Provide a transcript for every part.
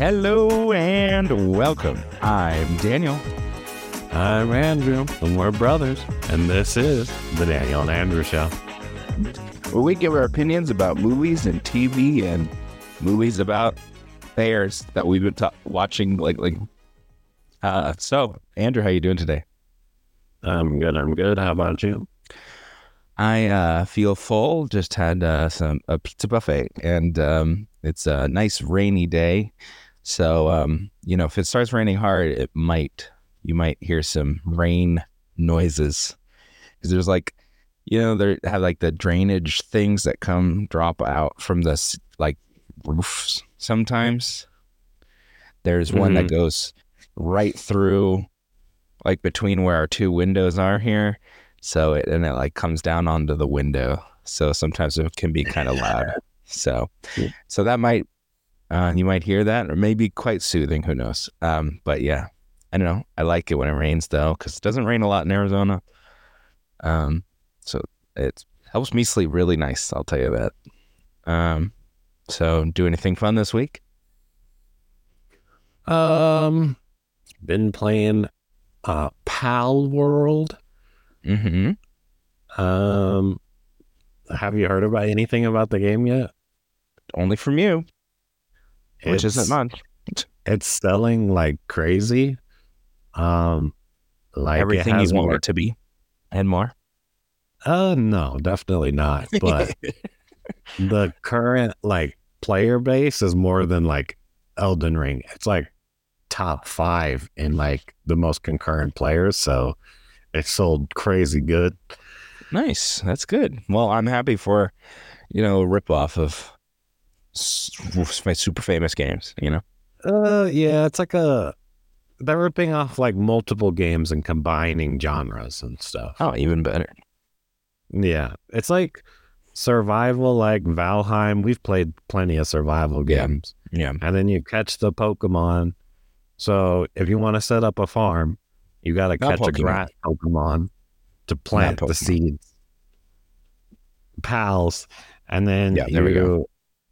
Hello and welcome. I'm Daniel. I'm Andrew, and we're brothers, and this is the Daniel and Andrew Show. Where we give our opinions about movies and TV and movies about fairs that we've been ta- watching lately. Uh, so, Andrew, how you doing today? I'm good. I'm good. How about you? I uh, feel full. Just had uh, some a pizza buffet, and um, it's a nice rainy day. So, um, you know, if it starts raining hard, it might you might hear some rain noises because there's like, you know, they have like the drainage things that come drop out from the like roofs. Sometimes there's one that goes right through, like between where our two windows are here. So it and it like comes down onto the window. So sometimes it can be kind of loud. So, so that might uh, you might hear that, or maybe quite soothing. Who knows? Um, but yeah, I don't know. I like it when it rains though, because it doesn't rain a lot in Arizona. Um, so it helps me sleep really nice. I'll tell you that. Um, so do anything fun this week? Um, been playing uh Pal World. Mm-hmm. Um, have you heard about anything about the game yet? Only from you, which It's- isn't much. It's selling like crazy. Um, like Everything you want more- it to be, and more. Uh, no, definitely not. But the current like player base is more than like Elden Ring. It's like top five in like the most concurrent players. So it sold crazy good. Nice. That's good. Well, I'm happy for, you know, a ripoff of super famous games, you know? Uh, yeah, it's like a they're ripping off like multiple games and combining genres and stuff. Oh, even better. Yeah, it's like survival, like Valheim. We've played plenty of survival games. Yeah. and then you catch the Pokemon. So if you want to set up a farm, you got to catch a grass Pokemon to plant the seeds. Pals, and then Yeah, there we go.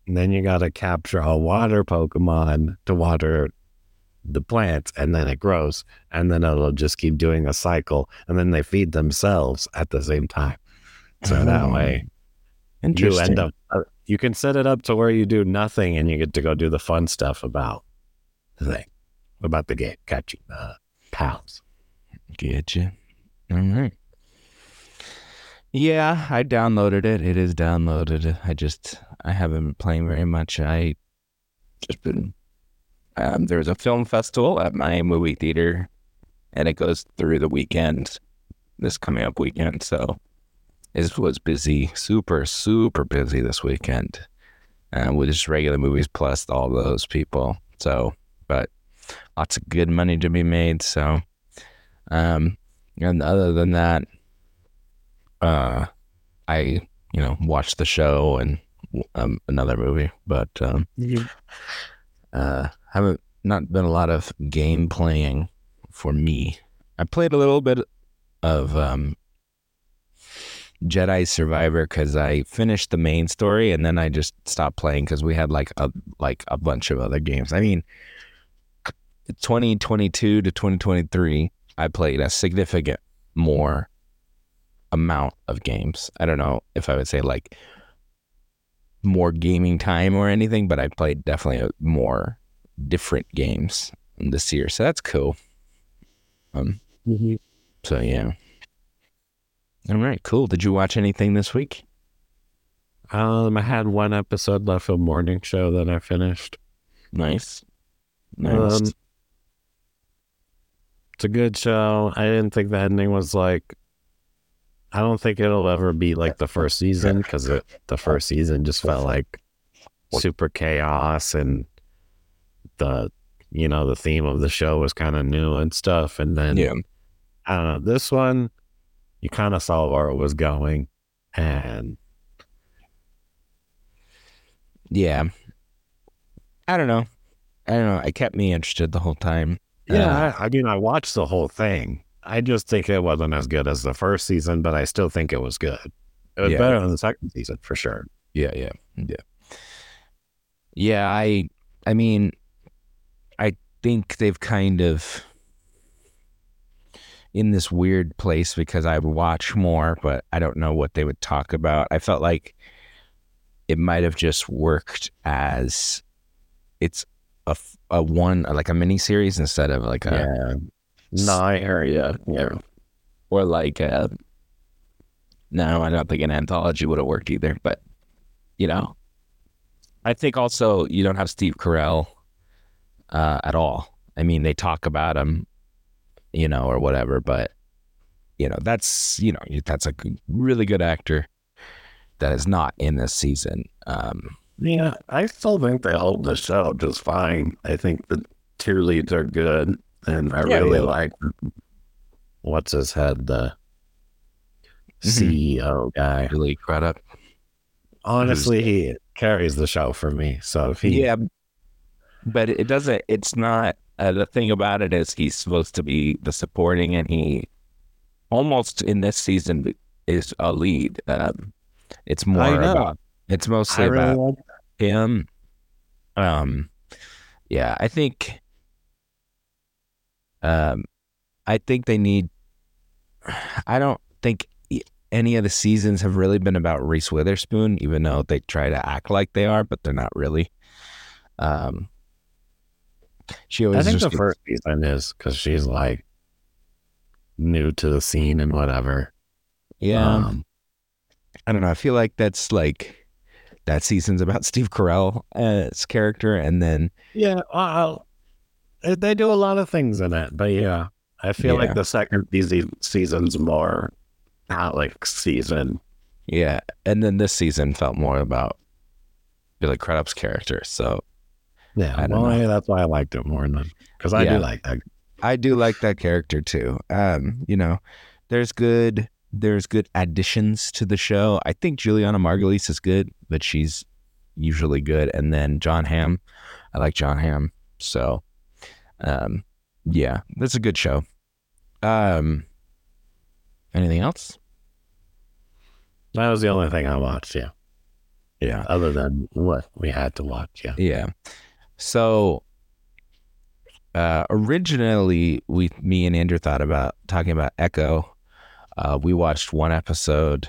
And then you got to capture a water Pokemon to water the plants, and then it grows, and then it'll just keep doing a cycle, and then they feed themselves at the same time. So that Oh, way you end up uh, you can set it up to where you do nothing and you get to go do the fun stuff about the thing about the game catching the pals Get you. All right. Yeah, I downloaded it. It is downloaded. I just I haven't been playing very much. I just been um, there's a film festival at my movie theater, and it goes through the weekend, this coming up weekend. So it was busy, super super busy this weekend, uh, with just regular movies plus all those people. So, but lots of good money to be made. So. Um, and other than that, uh, I you know watched the show and um, another movie, but um, uh, haven't not been a lot of game playing for me. I played a little bit of um, Jedi Survivor because I finished the main story and then I just stopped playing because we had like a like a bunch of other games. I mean, 2022 to 2023. I played a significant more amount of games. I don't know if I would say like more gaming time or anything, but I played definitely more different games this year. So that's cool. Um so yeah. All right, cool. Did you watch anything this week? um i had one episode left of morning show that i finished Nice. Nice. um it's a good show i didn't think the ending was like i don't think it'll ever be like the first season because the first season just felt like super chaos and the you know the theme of the show was kind of new and stuff and then yeah. I don't know. This one, you kind of saw where it was going, and Yeah. I don't know. I don't know. It kept me interested the whole time. yeah, uh, I, I mean, I watched the whole thing. I just think it wasn't as good as the first season, but I still think it was good. It was Yeah. better than the second season for sure. Yeah, yeah, yeah. Yeah, I I mean, I think they've kind of in this weird place because I watch more, but I don't know what they would talk about. I felt like it might have just worked as it's a, a one like a mini series instead of like a yeah. Hear you. Yeah. or like a no, I don't think an anthology would have worked either. But you know, I think also you don't have Steve Carell uh, at all. I mean, they talk about him, you know, or whatever, but you know, that's you know, that's a really good actor that is not in this season. Um, Yeah, I still think they hold the show just fine. I think the tier leads are good, and I Yeah, really yeah. like what's his head, the Mhm. CEO guy. really credit. Honestly, he carries the show for me. So if he, Yeah, but it doesn't. It's not. Uh, the thing about it is he's supposed to be the supporting, and he almost in this season is a lead. Um, it's more I know. about. It's mostly really about like. him. Um, yeah, I think. Um, I think they need. I don't think any of the seasons have really been about Reese Witherspoon, even though they try to act like they are, but they're not really. Um, she always. I think just the first season is because she's like new to the scene and whatever. yeah. Um, I don't know. I feel like that's like that season's about Steve Carell's character, and then yeah. Well, they do a lot of things in it, but yeah, I feel Yeah. like the second season season's more Alex season. Yeah, and then this season felt more about Billy Crudup's character. So Yeah, well, yeah, that's why I liked it more than because I Yeah. do like that. I do like that character too. Um, you know, there's good there's good additions to the show. I think Julianna Margulies is good, but she's usually good. And then John Hamm, I like John Hamm. So, um, yeah, that's a good show. Um, anything else? That was the only thing I watched. Yeah, Yeah. other than what we had to watch. Yeah, Yeah. So uh, originally, we, me and Andrew thought about talking about Echo. Uh, we watched one episode.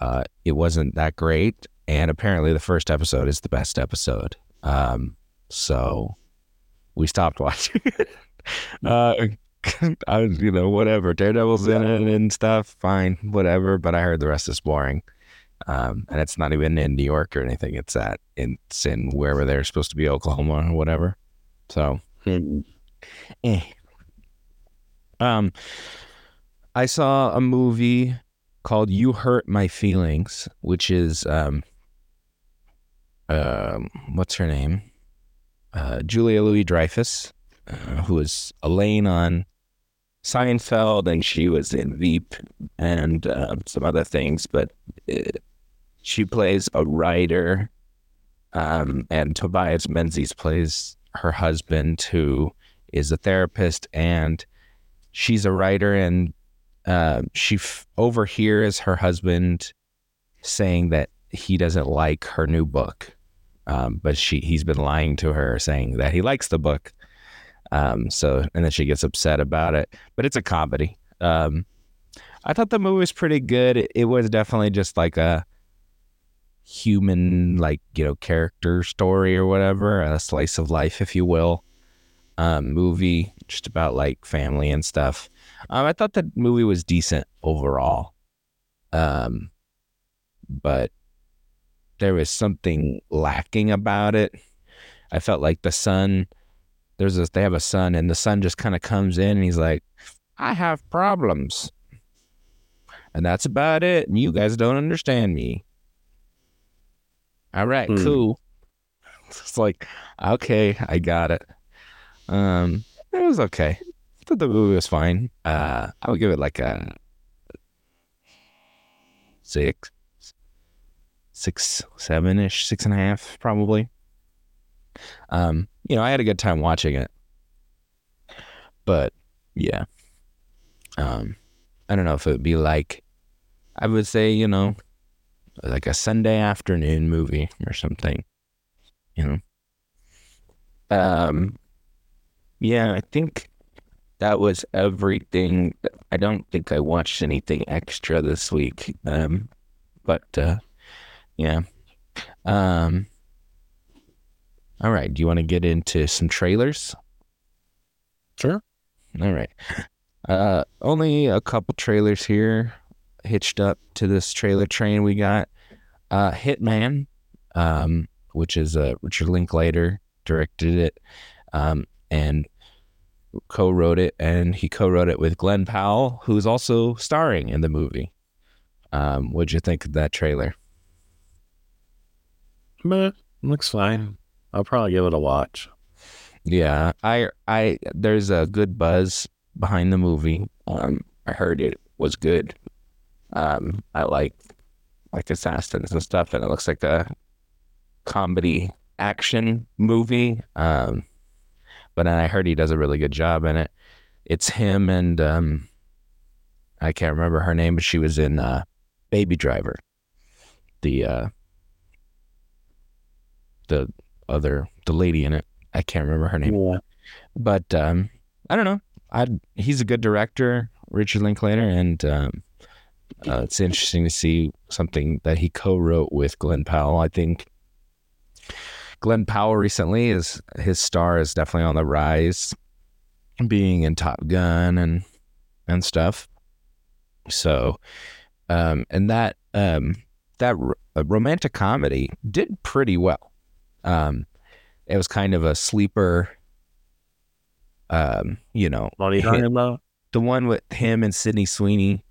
Uh, it wasn't that great, and apparently, the first episode is the best episode. Um, so we stopped watching. it. uh, I was, you know, whatever. Daredevil's in it and stuff. Fine, whatever. But I heard the rest is boring. Um, and it's not even in New York or anything. It's at it's in wherever they're supposed to be, Oklahoma or whatever. So, eh. Um, I saw a movie called "You Hurt My Feelings," which is um, um, what's her name? Uh, Julia Louis Dreyfus, uh, who was Elaine on Seinfeld, and she was in Veep and uh, some other things, but. Uh, she plays a writer, um, and Tobias Menzies plays her husband, who is a therapist, and she's a writer, and uh, she f- overhears her husband saying that he doesn't like her new book, um, but she he's been lying to her, saying that he likes the book. Um, so, and then she gets upset about it, but it's a comedy. Um, I thought the movie was pretty good. It, was definitely just like a human like you know character story or whatever a slice of life if you will um movie just about like family and stuff um i thought the movie was decent overall um but there was something lacking about it i felt like the son there's a they have a son and the son just kind of comes in and he's like i have problems and that's about it and you guys don't understand me all right, Hmm. cool. It's like, okay, I got it. Um, it was okay. I thought the movie was fine. Uh, I would give it like a six, six, seven ish, six and a half, probably. Um, you know, I had a good time watching it, but yeah. Um, I don't know if it would be like, I would say, you know, like a Sunday afternoon movie or something, you know. Um, yeah, I think that was everything. I don't think I watched anything extra this week. Um, but uh, yeah. Um. All right. Do you want to get into some trailers? Sure. All right. Uh, only a couple trailers here hitched up to this trailer train we got. Uh, Hitman, um, which is uh, Richard Linklater directed it, um, and co-wrote it, and he co-wrote it with Glen Powell, who's also starring in the movie. Um, what'd you think of that trailer? But looks fine. I'll probably give it a watch. Yeah, I, I, there's a good buzz behind the movie. Um, I heard it was good. Um, I like like assassins and stuff, and it looks like a comedy action movie. Um, but then I heard he does a really good job in it. It's him and um, I can't remember her name, but she was in uh, Baby Driver. The uh, the other the lady in it. I can't remember her name. Yeah. But um, I don't know. I he's a good director, Richard Linklater, and um, uh, it's interesting to see something that he co-wrote with Glen Powell. I think Glen Powell recently is his star is definitely on the rise, being in Top Gun and and stuff. So, um, and that um, that ro- uh, romantic comedy did pretty well. Um, it was kind of a sleeper. Um, you know, What are hit- the one with him and Sydney Sweeney,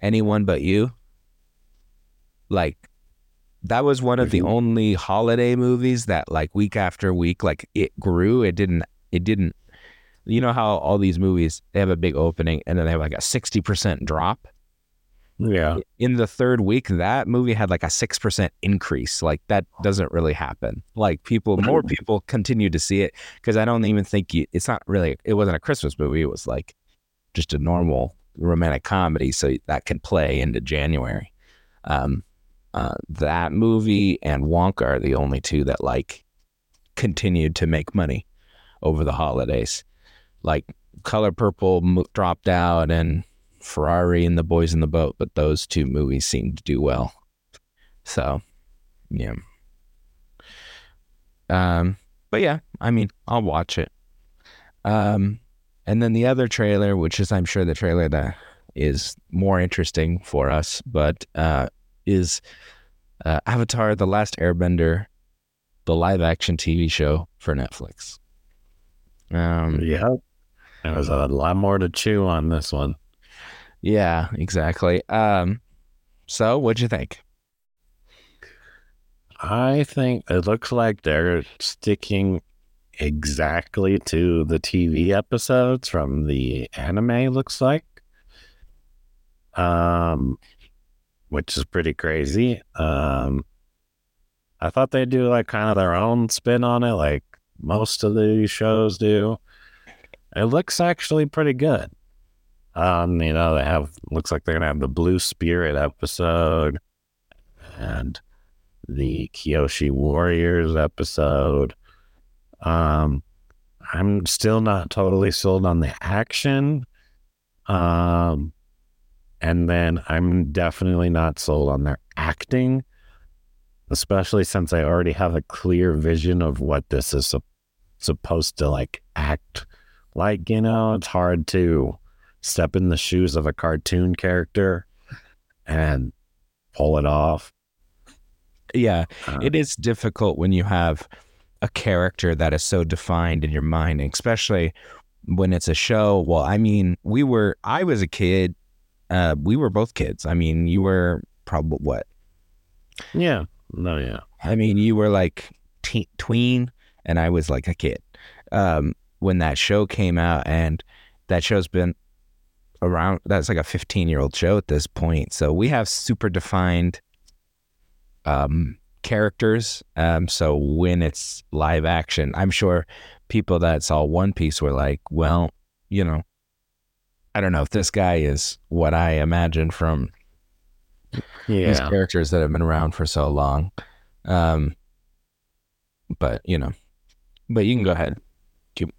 anyone but you. Like that was one of the Mhm. only holiday movies that like week after week like it grew. It didn't it didn't you know how all these movies they have a big opening and then they have like a 60% drop. Yeah. In the third week that movie had like a 6% increase. Like that doesn't really happen. Like people more people continue to see it cuz I don't even think you, it's not really it wasn't a Christmas movie. It was like just a normal romantic comedy, so that can play into January. Um, uh, that movie and Wonka are the only two that like continued to make money over the holidays. Like Color Purple mo- dropped out, and Ferrari and the Boys in the Boat, but those two movies seem to do well. So, yeah. Um, but yeah, I mean, I'll watch it. Um, and then the other trailer, which is I'm sure the trailer that is more interesting for us, but uh, is uh, Avatar: The Last Airbender, the live action TV show for Netflix. Um, Yeah. There was a lot more to chew on this one. Yeah, exactly. Um, so what'd you think? I think it looks like they're sticking exactly to the TV episodes from the anime, looks like. Um, which is pretty crazy. Um, I thought they'd do like kind of their own spin on it, like most of the shows do. It looks actually pretty good. Um, you know, they have looks like they're gonna have the Blue Spirit episode and the Kyoshi Warriors episode. Um, I'm still not totally sold on the action. Um, and then I'm definitely not sold on their acting, especially since I already have a clear vision of what this is sup- supposed to like act like. You know, it's hard to step in the shoes of a cartoon character and pull it off. Yeah, Uh, it is difficult when you have a character that is so defined in your mind, especially when it's a show. Well, I mean, we were, I was a kid. Uh, we were both kids. I mean, you were probably what? yeah, no, yeah. I mean, you were like te- tween, and I was like a kid um, when that show came out, and that show's been around. That's like a 15 year old show at this point. So we have super defined um, characters. Um, so when it's live action, I'm sure people that saw One Piece were like, well, you know, I don't know if this guy is what I imagine from these characters that have been around for so long. Um, but you know, but you can go ahead. Keep-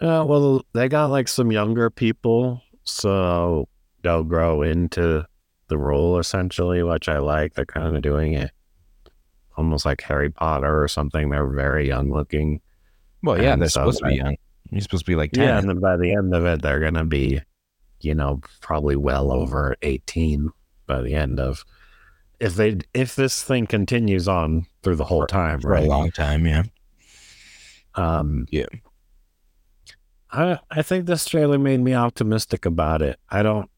Uh, well, they got like some younger people, so they'll grow into the role essentially, which I like. They're kind of doing it almost like Harry Potter or something. They're very young looking. Well, yeah, And they're so supposed to be young. You're supposed to be like 10. Yeah, and then by the end of it, they're gonna be, you know, probably well over eighteen by the end of. If they if this thing continues on through the whole time, for a right? long time, yeah. Um, Yeah. I I think this trailer made me optimistic about it. I don't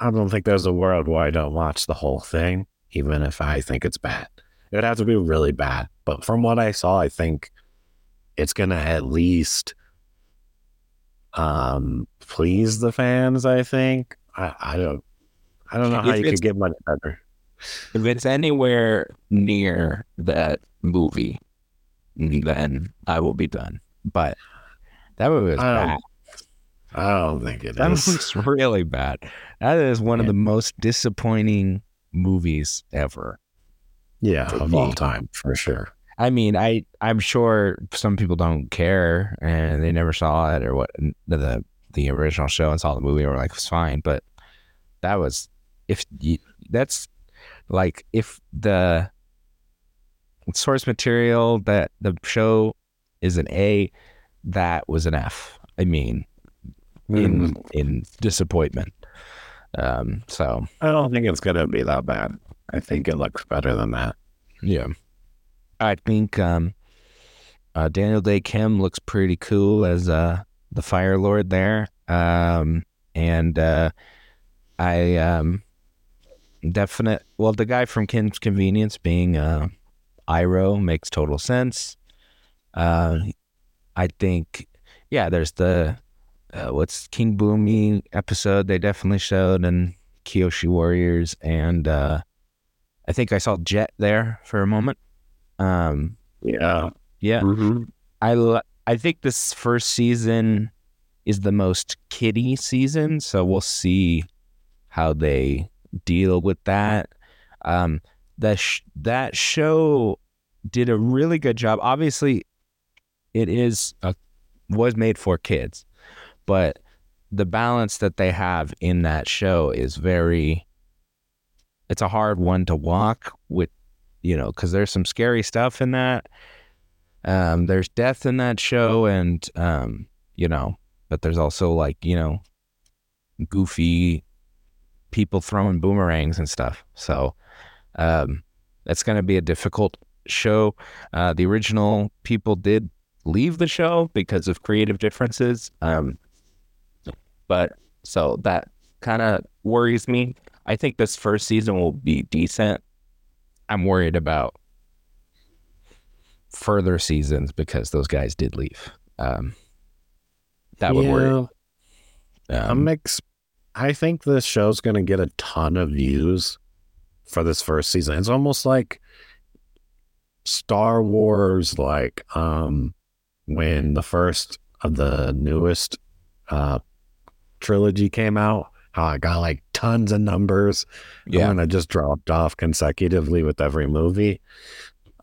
I don't think there's a world where I don't watch the whole thing, even if I think it's bad. It would have to be really bad. But from what I saw, I think it's gonna at least um please the fans, I think. I, I don't I don't know how If you could get much better. If it's anywhere near that movie, then I will be done. But that movie was I bad. I don't think it That is. movie's really bad. That is one of the most disappointing movies ever. Yeah, of all time, for sure. I mean, I I'm sure some people don't care and they never saw it or what the the original show and saw the movie and were like it's fine, but that was if you, that's like if the source material that the show is an A, that was an F. I mean, in Mm. in disappointment. Um. So I don't think it's gonna be that bad. I think it looks better than that. Yeah. I think um, uh, Daniel Dae Kim looks pretty cool as uh, the Fire Lord there. Um, and uh, I um, definite, well, the guy from Kim's Convenience being uh, Iroh makes total sense. Uh, I think, yeah, there's the, uh, what's King Bumi episode they definitely showed, and Kyoshi Warriors, and uh, I think I saw Jet there for a moment. Um, Yeah. yeah, Mhm. I I think this first season is the most kiddie season, so we'll see how they deal with that. Um, that sh- that show did a really good job. Obviously, it is a was made for kids, but the balance that they have in that show is very. It's a hard one to walk with, you know, because there's some scary stuff in that. Um, there's death in that show, and um, you know, but there's also like you know, goofy people throwing boomerangs and stuff. So, um, that's going to be a difficult show. Uh, the original people did leave the show because of creative differences. Um, but so that kind of worries me. I think this first season will be decent. I'm worried about further seasons because those guys did leave. Um, that would worry. Yeah, Um, I'm ex- I think this show's gonna get a ton of views for this first season. It's almost like Star Wars, like um when the first of the newest uh trilogy came out, how I got like tons of numbers. yeah, and it just dropped off consecutively with every movie.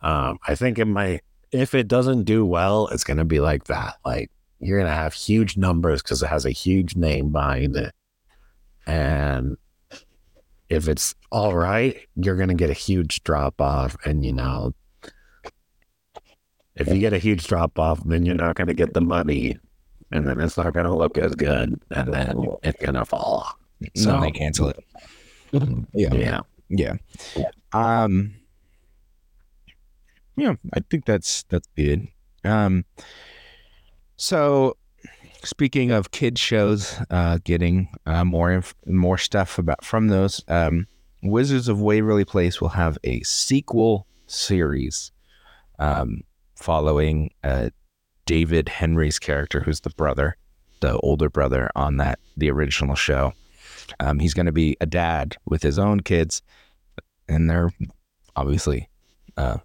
Um, I think it might, if it doesn't do well, it's going to be like that. Like you're going to have huge numbers because it has a huge name behind it. And if it's all right, you're going to get a huge drop off. And, you know, if you get a huge drop off, then you're not going to get the money. And then it's not going to look as good. And then it's going to fall off. so they cancel it. Yeah, Yeah. yeah. Um, yeah, I think that's that's good. Um, so speaking of kid shows, uh, getting uh, more inf- more stuff about from those, um, Wizards of Waverly Place will have a sequel series, um, following uh, David Henrie's character, who's the brother, the older brother on that the original show. Um, he's going to be a dad with his own kids, and they're obviously uh,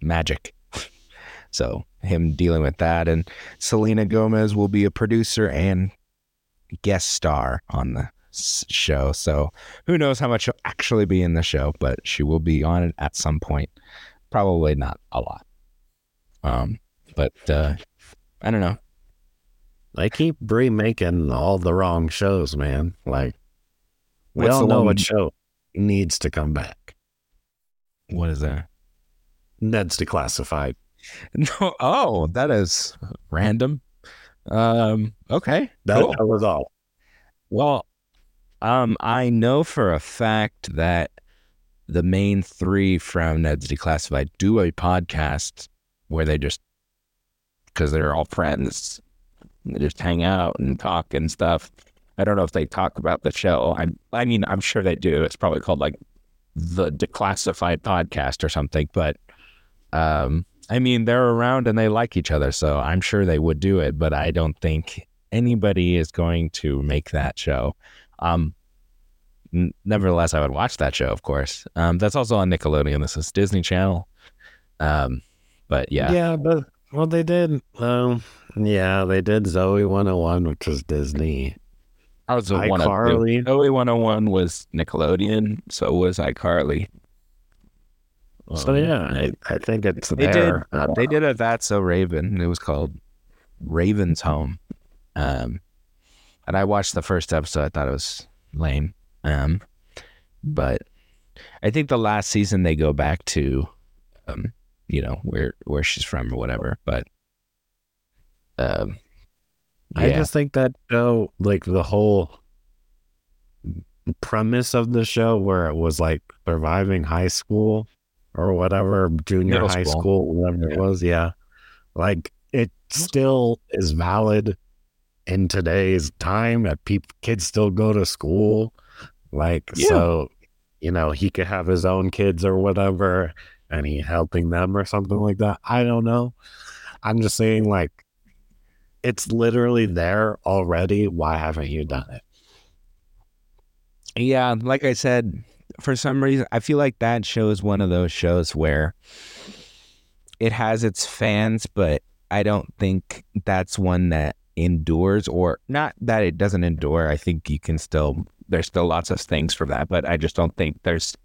magic. so him dealing with that, and Selena Gomez will be a producer and guest star on the show. So who knows how much she'll actually be in the show, but she will be on it at some point. Probably not a lot. Um, but uh, I don't know. They keep remaking all the wrong shows, man. Like we What's all know one- what show needs to come back. What is that? Ned's declassified. No. Oh, that is random. Um. Okay. That, cool. that was all. Well, um, I know for a fact that the main three from Ned's Declassified do a podcast where they just, because they're all friends, they just hang out and talk and stuff. I don't know if they talk about the show. I, I mean, I'm sure they do. It's probably called like the Declassified Podcast or something. But, um, I mean, they're around and they like each other, so I'm sure they would do it. But I don't think anybody is going to make that show. Um, nevertheless, I would watch that show, of course. Um, that's also on Nickelodeon. This is Disney Channel. Um, but yeah, Yeah, but well, they did. Um, yeah, they did Zoey 101, which was Disney. I was one of iCarly. Zoey 101 was Nickelodeon, so was iCarly. So Um, yeah, I, I think it's They did. there. They did a That's So Raven. It was called Raven's Home. Um, and I watched the first episode. I thought it was lame. Um, but I think the last season they go back to, um, you know, where where she's from or whatever. But, um, I just think that show, like the whole premise of the show, where it was like surviving high school or whatever, junior Middle high school. school, whatever it was, yeah, like it still is valid in today's time. That people kids still go to school, like Yeah. so, you know, he could have his own kids or whatever, he helping them or something like that. I don't know. I'm just saying, like it's literally there already. Why haven't you done it? Yeah, like I said, for some reason, I feel like that show is one of those shows where it has its fans, but I don't think that's one that endures, or not that it doesn't endure. I think you can still, there's still lots of things for that, but I just don't think there's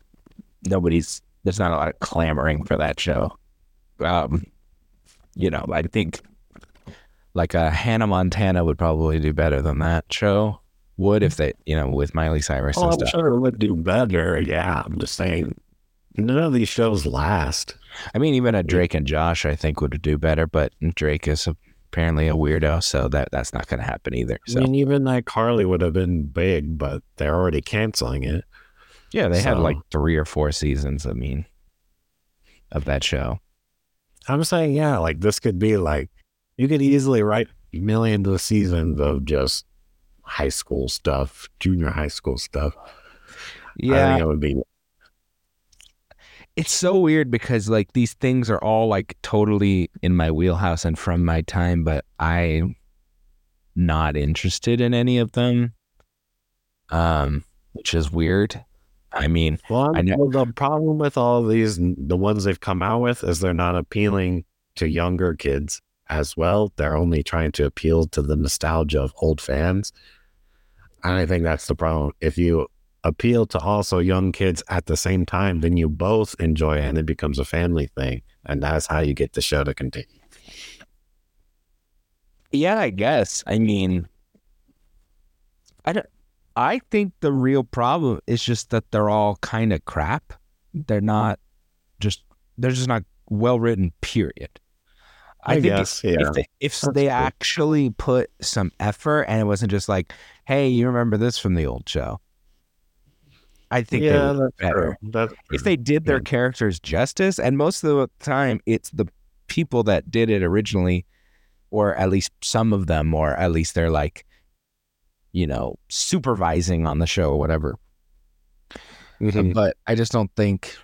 nobody's, there's not a lot of clamoring for that show. Um, you know, I think like a Hannah Montana would probably do better than that show would if they, you know, with Miley Cyrus Oh, and I'm stuff. sure it would do better. Yeah, I'm just saying. None of these shows last. I mean, even a Drake and Josh, I think would do better, but Drake is apparently a weirdo, so that that's not going to happen either. So I mean, even like Carly would have been big, but they're already canceling it. Yeah, they had like three or four seasons. I mean, of that show. I'm saying, yeah, like this could be like you could easily write millions of seasons of just high school stuff, junior high school stuff. I Yeah, think it would be. it's so weird because like these things are all like totally in my wheelhouse and from my time, but I'm not interested in any of them. Um, which is weird. I mean, Well, I know- the problem with all of these, the ones they've come out with, is they're not appealing to younger kids as well. They're only trying to appeal to the nostalgia of old fans. And I think that's the problem. If you appeal to also young kids at the same time, then you both enjoy it and it becomes a family thing. And that's how you get the show to continue. Yeah, I guess. I mean, I don't. I think the real problem is just that they're all kind of crap. They're not just. They're just not well written. Period. I, think guess, if, yeah. if they, if they actually put some effort and it wasn't just like, "Hey, you remember this from the old show?" I think yeah, would that's better. true. That's if they did their Yeah. characters justice and most of the time it's the people that did it originally or at least some of them or at least they're like you know supervising on the show or whatever. Mhm. but i just don't think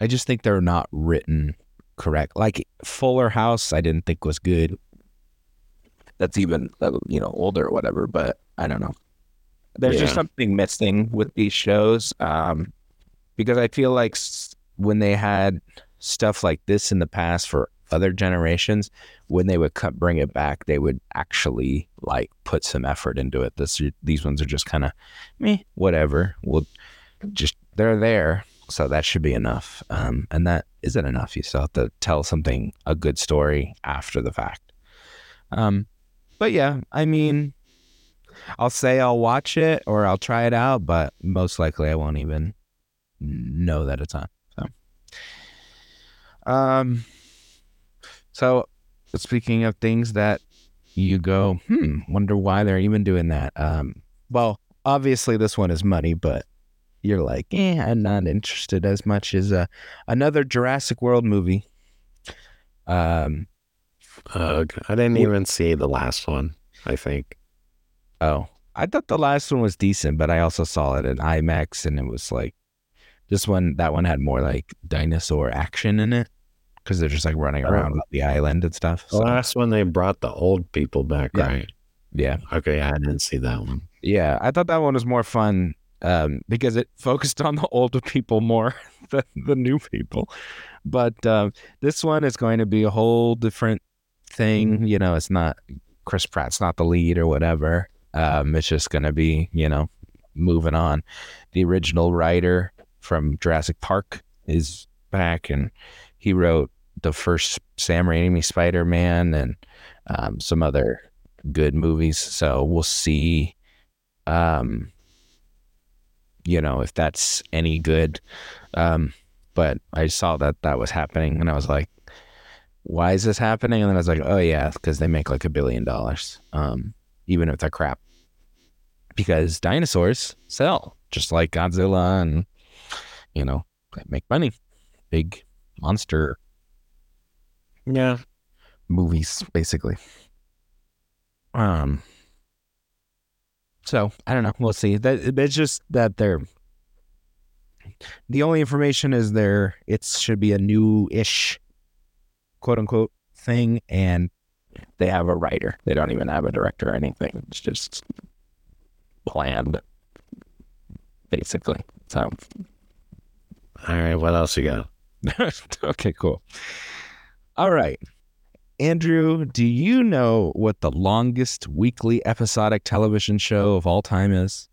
i just think they're not written correct. Like fuller house i didn't think was good. That's even uh, you know older or whatever but i don't know. There's just something missing with these shows um because i feel like when they had stuff like this in the past for other generations when they would cut, bring it back they would actually like put some effort into it. This these ones are just kind of me whatever. We'll just they're there so that should be enough. Um and that isn't enough. You still have to tell something a good story after the fact. Um but yeah, I mean, I'll say I'll watch it or I'll try it out, but most likely I won't even know that it's on. So, um, so speaking of things that you go, hmm, wonder why they're even doing that. Um, well, obviously this one is money, but you're like, eh, I'm not interested as much as uh, another Jurassic World movie. Um, uh, I didn't even see the last one. I think. Oh, I thought the last one was decent, but I also saw it in IMAX, and it was like this one. That one had more like dinosaur action in it because they're just like running Oh. around the island and stuff. So, last one they brought the old people back, Yeah. right? yeah, Okay, I didn't see that one. yeah. I thought that one was more fun um, because it focused on the older people more than the new people. But um, this one is going to be a whole different thing. You know, it's not Chris Pratt's not the lead or whatever. Um, it's just going to be, you know, moving on. The original writer from Jurassic Park is back, and he wrote the first Sam Raimi Spider Man and um, some other good movies. So we'll see, um, you know, if that's any good. Um, but I saw that that was happening, and I was like, why is this happening? And then I was like, oh yeah, because they make like a billion dollars, um, even if they're crap. Because dinosaurs sell, just like Godzilla, and you know, make money. Big monster Yeah, movies, basically. Um. So I don't know. We'll see. That it's just that they're. The only information is there. It should be a new-ish, quote unquote, thing, and they have a writer. They don't even have a director or anything. It's just planned, basically. So all right. What else you got? okay, cool. All right. Andrew, do you know what the longest weekly episodic television show of all time is?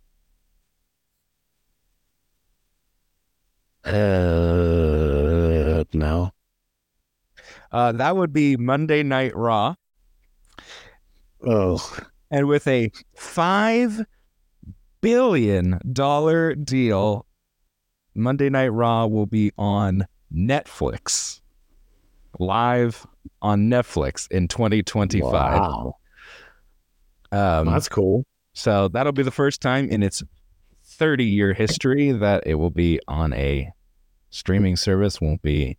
Uh, no. Uh, that would be Monday Night Raw. Oh, And with a $5 billion deal, Monday Night Raw will be on Netflix, live on Netflix in 2025. wow. Um, That's cool. So that'll be the first time in its 30 year history that it will be on a streaming service, won't be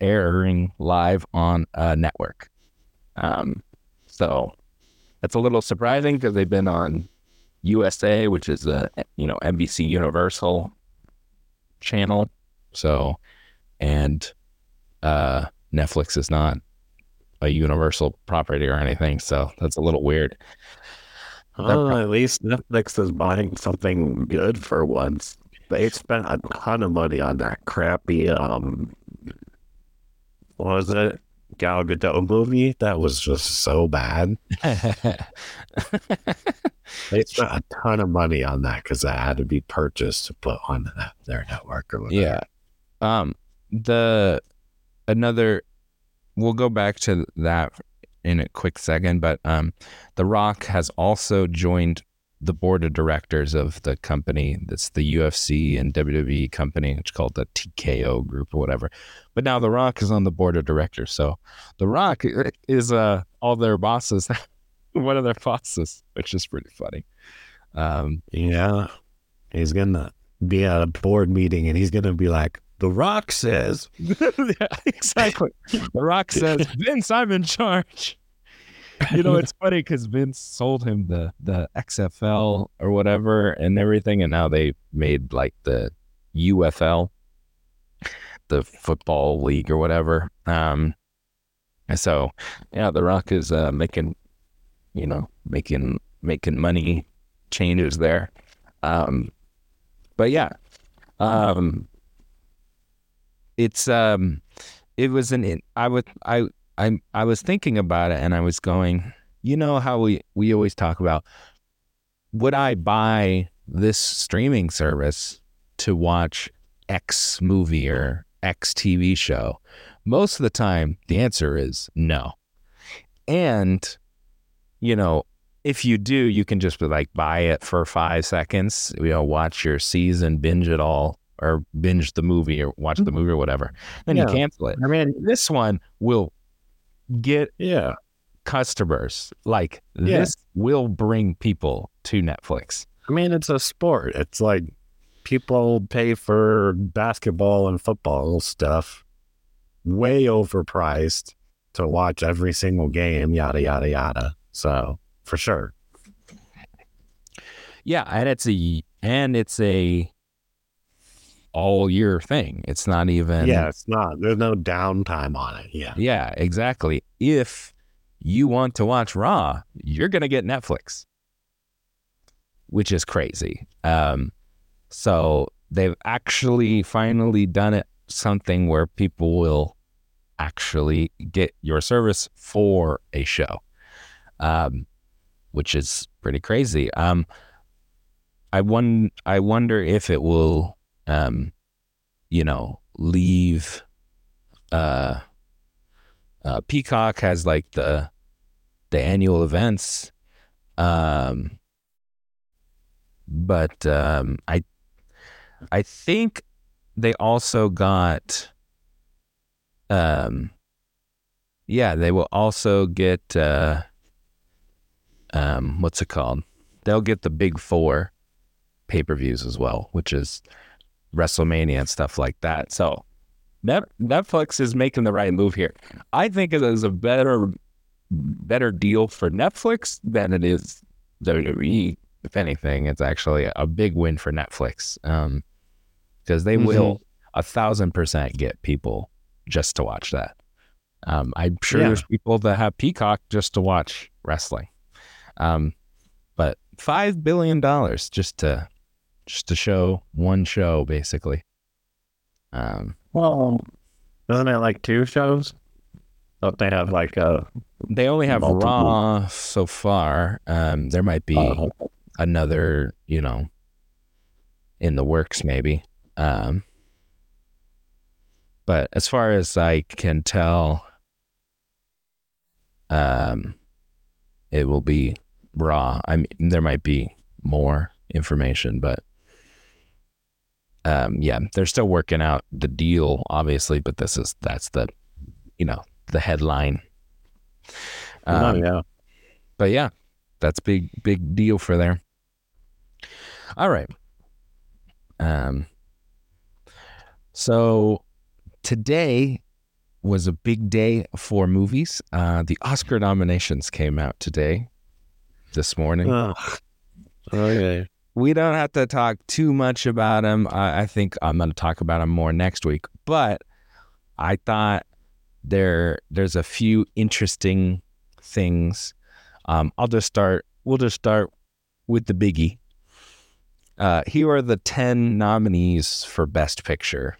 airing live on a network. Um, so that's a little surprising because they've been on USA, which is a you know NBC Universal channel. So, and uh, Netflix is not a Universal property or anything, so that's a little weird. Well, at least Netflix is buying something good for once. They spent a ton of money on that crappy, um, what was it? Gal Gadot movie? That was just so bad. They spent a ton of money on that because that had to be purchased to put on that, their network or whatever. Yeah. Um the another we'll go back to that in a quick second, but um The Rock has also joined the board of directors of the company that's the UFC and WWE company, it's called the TKO group or whatever. But now The Rock is on the board of directors. So The Rock is uh all their bosses, one of their bosses, which is pretty funny. Um Yeah. He's gonna be at a board meeting and he's gonna be like, The Rock says, yeah, exactly. The Rock says, Vince, I'm in charge. You know, it's funny because Vince sold him the the XFL or whatever and everything, and now they made like the UFL, the football league or whatever. Um, so yeah, The Rock is uh, making, you know, making making money changes there. Um, but yeah, um, it's um, it was an I would I I I was thinking about it and I was going, you know how we we always talk about would I buy this streaming service to watch X movie or X TV show? Most of the time the answer is no. And you know, if you do, you can just like buy it for five seconds, you know, watch your season, binge it all, or binge the movie or watch the mm-hmm. movie or whatever. Then you Yeah. cancel it. I mean, This one will get yeah, customers. Like Yeah. this will bring people to Netflix. I mean, it's a sport. It's like people pay for basketball and football stuff way overpriced to watch every single game, yada, yada, yada. So, for sure. Yeah, and it's a and it's a all year thing. It's not even yeah, it's not, there's no downtime on it. Yeah. Yeah, exactly. If you want to watch Raw, you're going to get Netflix, which is crazy. Um, so they've actually finally done it something where people will actually get your service for a show, um, which is pretty crazy. Um, I won- I wonder if it will, um, you know, leave. Uh, uh, Peacock has like the the annual events, um, but um, I I think they also got um, yeah they will also get uh, um, what's it called? They'll get the big four pay per views as well, which is WrestleMania and stuff like that. So Net- Netflix is making the right move here. I think it is a better better deal for Netflix than it is WWE. If anything, it's actually a big win for Netflix because they Mhm. will a thousand percent get people just to watch that. Um, I'm sure Yeah. there's people that have Peacock just to watch wrestling. Um, but five billion dollars just to just a show one show, basically. Um, Well, isn't it like two shows? Don't they have like a They only have Multiple. Raw so far. Um, there might be uh, another, you know, in the works maybe. Um, but as far as I can tell, um, it will be Raw. I mean, there might be more information, but um, yeah, they're still working out the deal, obviously. But this is that's the, you know, the headline. oh, Um, yeah. but yeah, that's big big deal for there. All right. Um so today was a big day for movies. Uh the Oscar nominations came out today this morning. Ugh. Okay. We don't have to talk too much about them. I, I think I'm going to talk about them more next week. But I thought there there's a few interesting things. Um, I'll just start. We'll just start with the biggie. Uh, here are the ten nominees for Best Picture: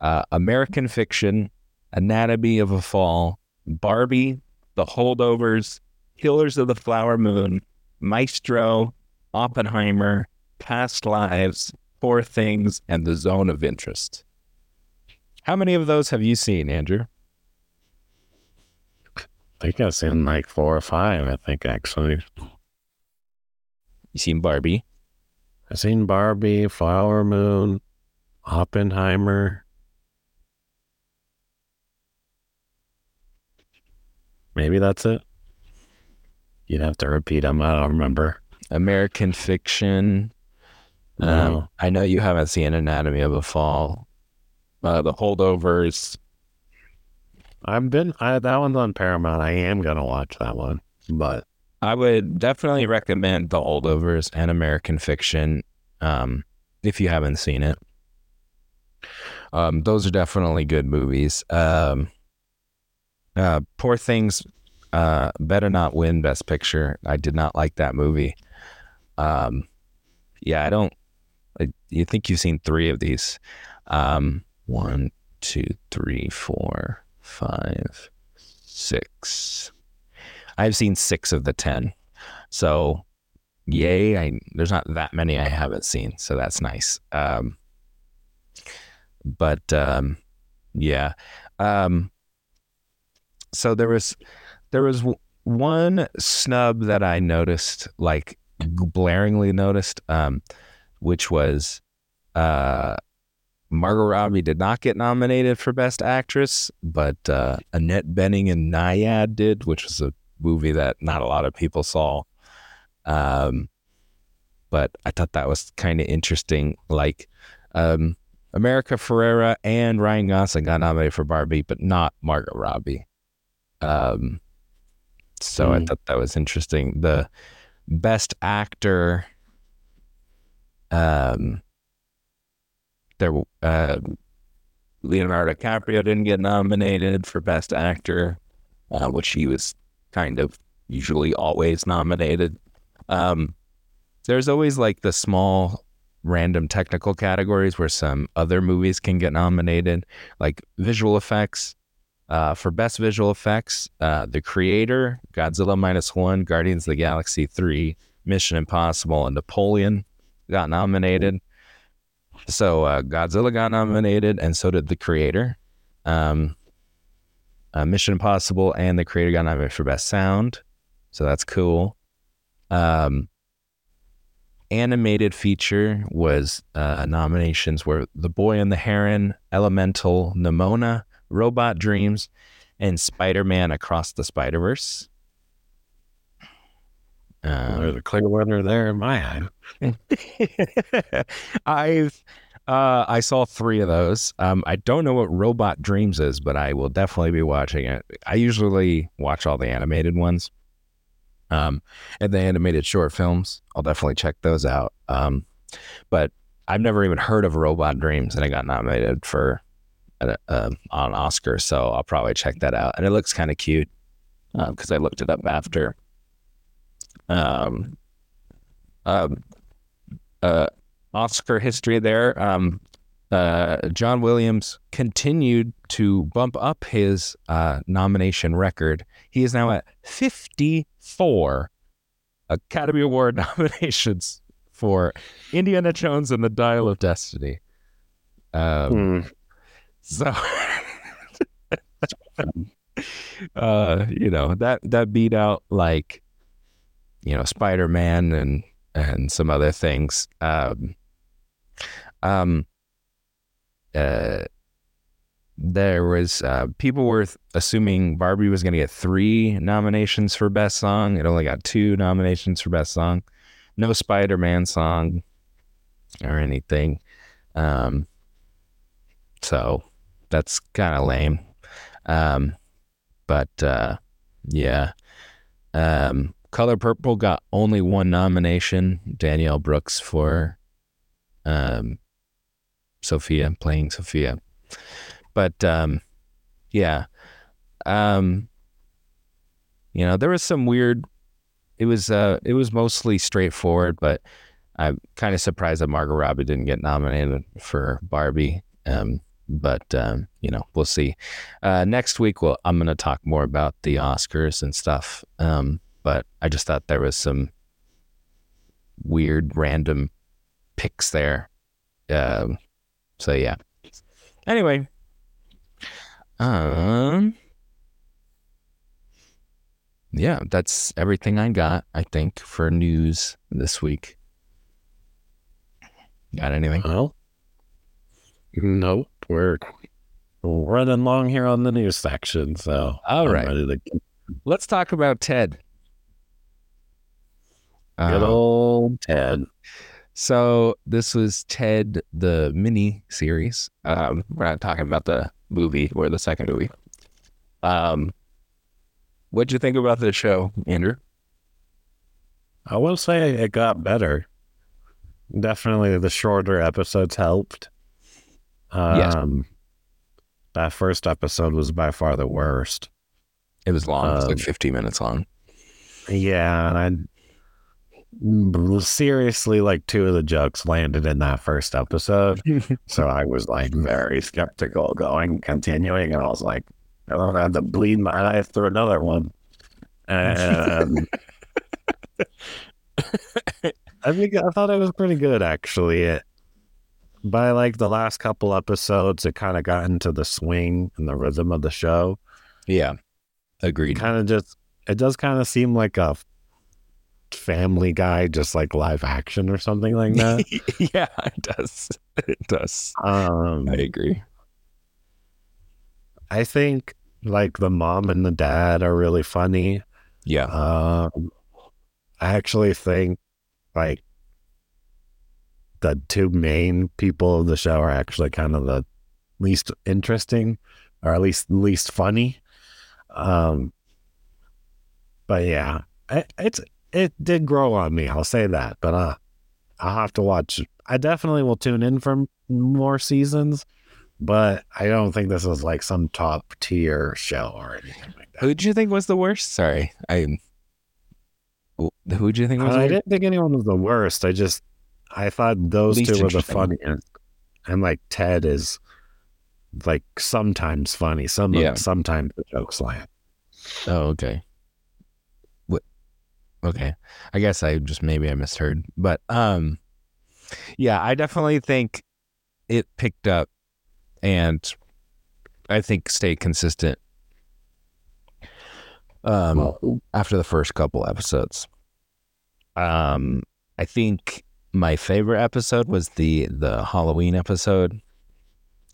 uh, American Fiction, Anatomy of a Fall, Barbie, The Holdovers, Killers of the Flower Moon, Maestro, Oppenheimer, Past Lives, Poor Things, and The Zone of Interest. How many of those have you seen, Andrew? I think I've seen like four or five, I think actually. You seen Barbie? I've seen Barbie, Flower Moon, Oppenheimer. Maybe that's it. You'd have to repeat them. I don't remember. American Fiction. Um, I know you haven't seen Anatomy of a Fall. Uh, the Holdovers. I've been I, that one's on Paramount. I am gonna watch that one, but I would definitely recommend The Holdovers and American Fiction um, if you haven't seen it. Um, those are definitely good movies. Um, uh, Poor Things uh, better not win Best Picture. I did not like that movie. Um, yeah, I don't. I, you think you've seen three of these? Um, one, two, three, four, five, six. I've seen six of the ten. So, yay! I there's not that many I haven't seen, so that's nice. Um, but um, yeah, um, so there was there was one snub that I noticed, like blaringly noticed, um, which was uh, Margot Robbie did not get nominated for Best Actress, but uh, Annette Bening and Nyad did, which was a movie that not a lot of people saw. Um, but I thought that was kind of interesting. Like, um, America Ferrera and Ryan Gosling got nominated for Barbie, but not Margot Robbie. Um, so mm. I thought that was interesting. The best actor, um, there, uh, Leonardo DiCaprio didn't get nominated for best actor, uh, which he was kind of usually always nominated. Um, there's always like the small random technical categories where some other movies can get nominated, like visual effects. Uh, for best visual effects, uh, The Creator, Godzilla minus one, Guardians of the Galaxy three, Mission Impossible, and Napoleon got nominated. So uh, Godzilla got nominated, and so did The Creator. Um, uh, Mission Impossible and The Creator got nominated for best sound, so that's cool. Um, animated feature was uh, nominations were The Boy and the Heron, Elemental, Nimona, Robot Dreams, and Spider Man Across the Spider Verse. Um, There's a clear winner there in my eye. I've uh, I saw three of those. Um, I don't know what Robot Dreams is, but I will definitely be watching it. I usually watch all the animated ones. Um, and the animated short films, I'll definitely check those out. Um, but I've never even heard of Robot Dreams, and I got nominated for a, uh, on Oscar, so I'll probably check that out. And it looks kind of cute because uh, I looked it up after. Um, um, uh, Oscar history there. Um, uh, John Williams continued to bump up his uh, nomination record. He is now at 54 Academy Award nominations for Indiana Jones and the Dial of Destiny. Um, hmm. So, uh, you know that that beat out like, you know, Spider Man and and some other things. Um, um, uh, there was uh, people were th- assuming Barbie was going to get three nominations for best song. It only got two nominations for best song. No Spider Man song or anything. Um, so that's kind of lame. Um, but uh, yeah. Um, Color Purple got only one nomination. Danielle Brooks for um, Sophia playing Sophia. But um, yeah, um, you know, there was some weird. It was uh, it was mostly straightforward, but I'm kind of surprised that Margot Robbie didn't get nominated for Barbie. Um, but um, you know, we'll see. Uh, next week, well, I'm going to talk more about the Oscars and stuff. Um, but I just thought there was some weird, random picks there. Um, so yeah. Anyway, um, yeah, that's everything I got. I think for news this week. Got anything? Well, nope. We're running long here on the news section, so all right. To... Let's talk about Ted. Good um, old Ted. So this was Ted the mini series. Um, we're not talking about the movie or the second movie. Um, what'd you think about the show, Andrew? I will say it got better. Definitely, the shorter episodes helped. Um, yes. That first episode was by far the worst. It was long. Um, it was like um, 50 minutes long. Yeah, and I seriously like two of the jokes landed in that first episode. so I was like very skeptical going, continuing, and I was like, I don't have to bleed my eyes through another one. And I think I thought it was pretty good actually. It, by like the last couple episodes, it kind of got into the swing and the rhythm of the show. Yeah, agreed. Kind of just it does kind of seem like a Family Guy, just like live action or something like that. yeah, it does. It does. Um, I agree. I think like the mom and the dad are really funny. Yeah. Um, I actually think like the two main people of the show are actually kind of the least interesting, or at least least funny. Um, but yeah, it, it's it did grow on me. I'll say that. But uh, I'll have to watch. I definitely will tune in for more seasons, but I don't think this is like some top tier show or anything like that. Who did you think was the worst? Sorry, I. Who did you think was? I the worst? didn't think anyone was the worst. I just I thought those Least two were the funniest, and like Ted is like sometimes funny. Some Yeah. sometimes the jokes land. Oh, okay. What? Okay, I guess I just maybe I misheard, but um, yeah, I definitely think it picked up, and I think stayed consistent. Um, after the first couple episodes, um, I think my favorite episode was the the Halloween episode.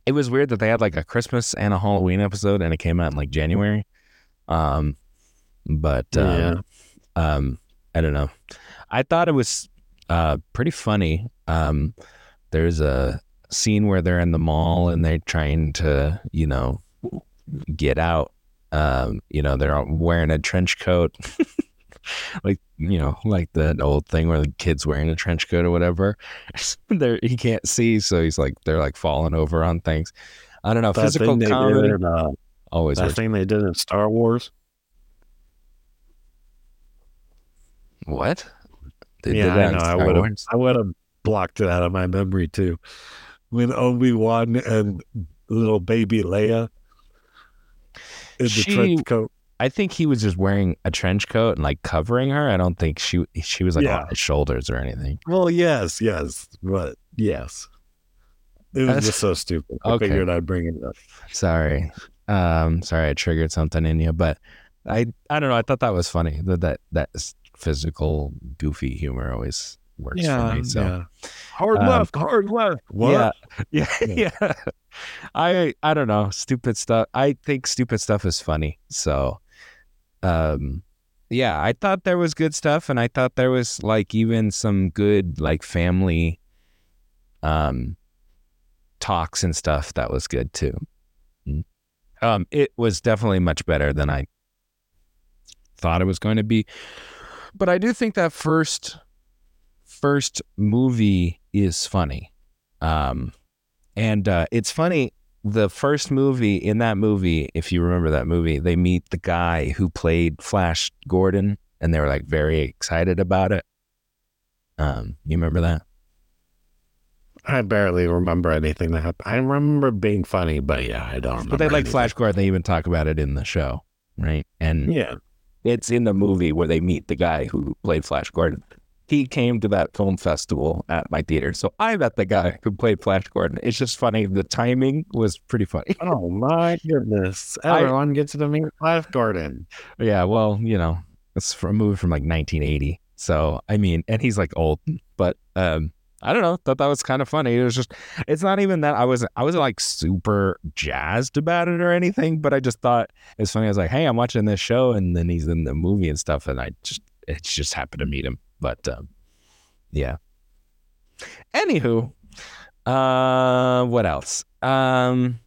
It was weird that they had like a Christmas and a Halloween episode, and it came out in like January. Um, but um, Yeah. um, I don't know. I thought it was uh pretty funny. Um, there's a scene where they're in the mall and they're trying to, you know, get out. Um, you know, they're all wearing a trench coat. like you know, like the old thing where the kid's wearing a trench coat or whatever. there he can't see, so he's like they're like falling over on things. I don't know. That Physical comedy did in, uh, always that works. thing they did in Star Wars. What? They yeah, did that I know. I would have. I would have blocked it out of my memory too. When Obi Wan and little baby Leia in the She- trench coat. I think he was just wearing a trench coat and like covering her. I don't think she she was like Yeah. on his shoulders or anything. Well, yes, yes, but yes. It was just so stupid. I Okay. figured I'd bring it up. Sorry, um, sorry, I triggered something in you, but I I don't know. I thought that was funny. That that that physical goofy humor always works for me. So hard Um, left, hard left. What? yeah, yeah, Yeah. yeah. I I don't know. Stupid stuff. I think stupid stuff is funny. So, um, yeah, I thought there was good stuff, and I thought there was like even some good like family, um, talks and stuff that was good too. Mm. Um, it was definitely much better than I thought it was going to be, but I do think that first first movie is funny. Um, and uh, it's funny. The first movie in that movie, if you remember that movie, they meet the guy who played Flash Gordon, and they were like very excited about it. Um, you remember that? I barely remember anything that happened. I remember being funny, but yeah, I don't remember. But they like anything. Flash Gordon. They even talk about it in the show, right? And Yeah. it's in the movie where they meet the guy who played Flash Gordon. He came to that film festival at my theater, so I met the guy who played Flash Gordon. It's just funny. The timing was pretty funny. Oh my goodness! I- Everyone gets to meet Flash Gordon. Yeah, well, you know, it's from a movie from like 1980. So, I mean, and he's like old, but um, I don't know. Thought that was kind of funny. It was just, it's not even that I wasn't, I wasn't like super jazzed about it or anything, but I just thought it's funny. I was like, hey, I'm watching this show, and then he's in the movie and stuff, and I just, it just happened to meet him. But um, yeah. Anywho, uh, what else? Um,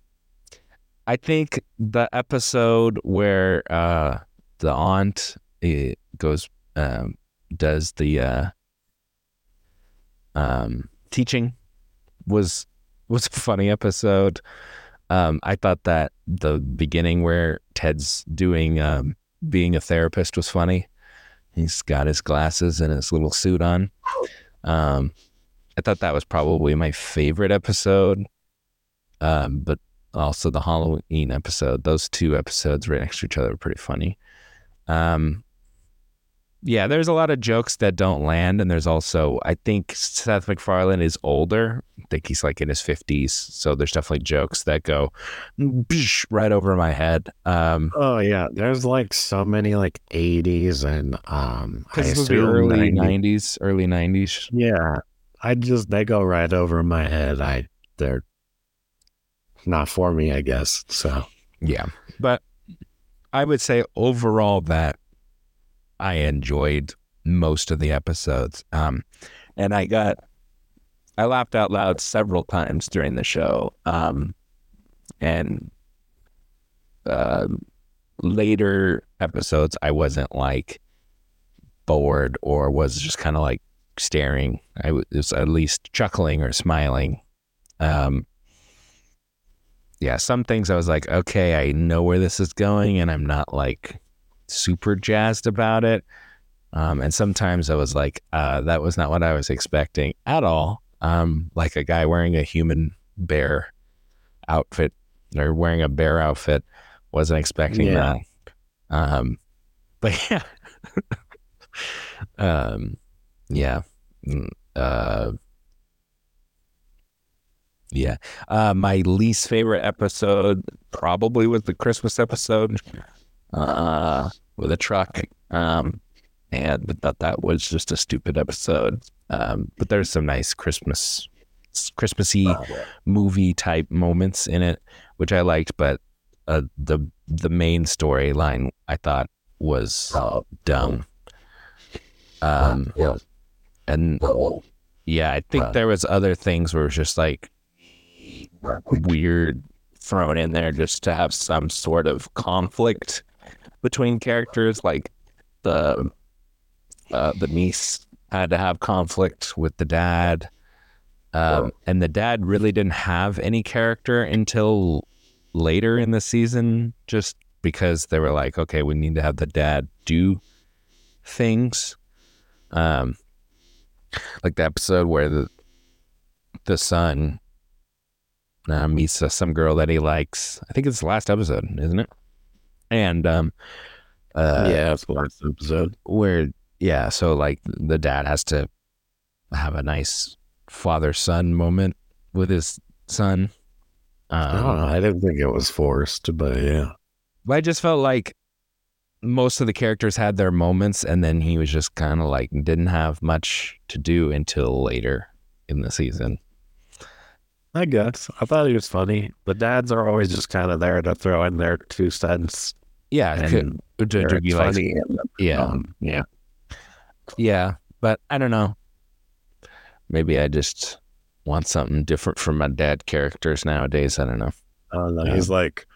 I think the episode where uh the aunt it goes um does the uh um teaching was was a funny episode. Um I thought that the beginning where Ted's doing um being a therapist was funny. He's got his glasses and his little suit on. Um I thought that was probably my favorite episode. Um but also the Halloween episode. Those two episodes right next to each other were pretty funny. Um, yeah, there's a lot of jokes that don't land, and there's also I think Seth MacFarlane is older. I think he's like in his fifties, so there's definitely jokes that go right over my head. Um, oh yeah, there's like so many like 80s and um, I assume early 90s. '90s, early '90s. Yeah, I just they go right over my head. I they're not for me, I guess. So Yeah, but I would say overall that I enjoyed most of the episodes. Um, and I got, I laughed out loud several times during the show. Um, and uh, later episodes, I wasn't like bored or was just kind of like staring. I was at least chuckling or smiling. Um, yeah, some things I was like, okay, I know where this is going, and I'm not like super jazzed about it. Um, and sometimes I was like, uh, that was not what I was expecting at all. Um, like a guy wearing a human bear outfit or wearing a bear outfit, wasn't expecting Yeah. that. Um, but yeah, um, yeah, Mm, uh, yeah. Uh, my least favorite episode probably was the Christmas episode uh, with a truck. Um, and thought that was just a stupid episode. Um, but there's some nice Christmas, Christmassy movie type moments in it, which I liked. But uh, the the main storyline I thought was dumb. Um, yeah, and yeah, I think there was other things where it was just like weird thrown in there just to have some sort of conflict between characters. Like the uh, the niece had to have conflict with the dad, um, and the dad really didn't have any character until later in the season, just because they were like, okay, we need to have the dad do things. Um, like the episode where the the son uh, meets uh, some girl that he likes. I think it's the last episode, isn't it? And um, uh, yeah, it's the last episode. where yeah, so like the dad has to have a nice father son moment with his son. I don't Um, know. I didn't think it was forced, but yeah. but I just felt like most of the characters had their moments, and then he was just kind of like didn't have much to do until later in the season. I guess. I thought he was funny. The dads are always just kind of there to throw in their two cents. Yeah, could- to, to be like, and, yeah, um, yeah. yeah, but I don't know. Maybe I just want something different from my dad characters nowadays. I don't know. I don't know. He's like,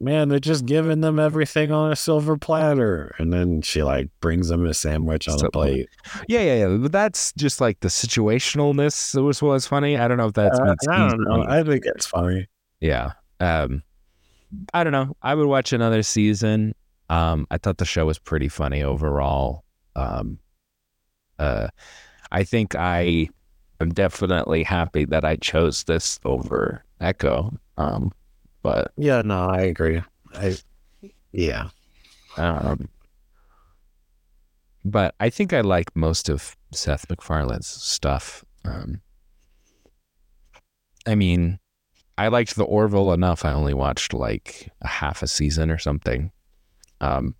man, they're just giving them everything on a silver platter. And then she like brings them a sandwich on So- a plate. Yeah, yeah, yeah. But that's just like the situationalness was was funny. I don't know if that's Uh, I don't know. I think it's funny. Yeah. Um, I don't know. I would watch another season. Um, I thought the show was pretty funny overall. Um, uh, I think I am definitely happy that I chose this over Echo. Um, but Yeah, no, I agree. I, yeah. um, but I think I like most of Seth MacFarlane's stuff. Um, I mean, I liked the Orville enough. I only watched like a half a season or something. Um,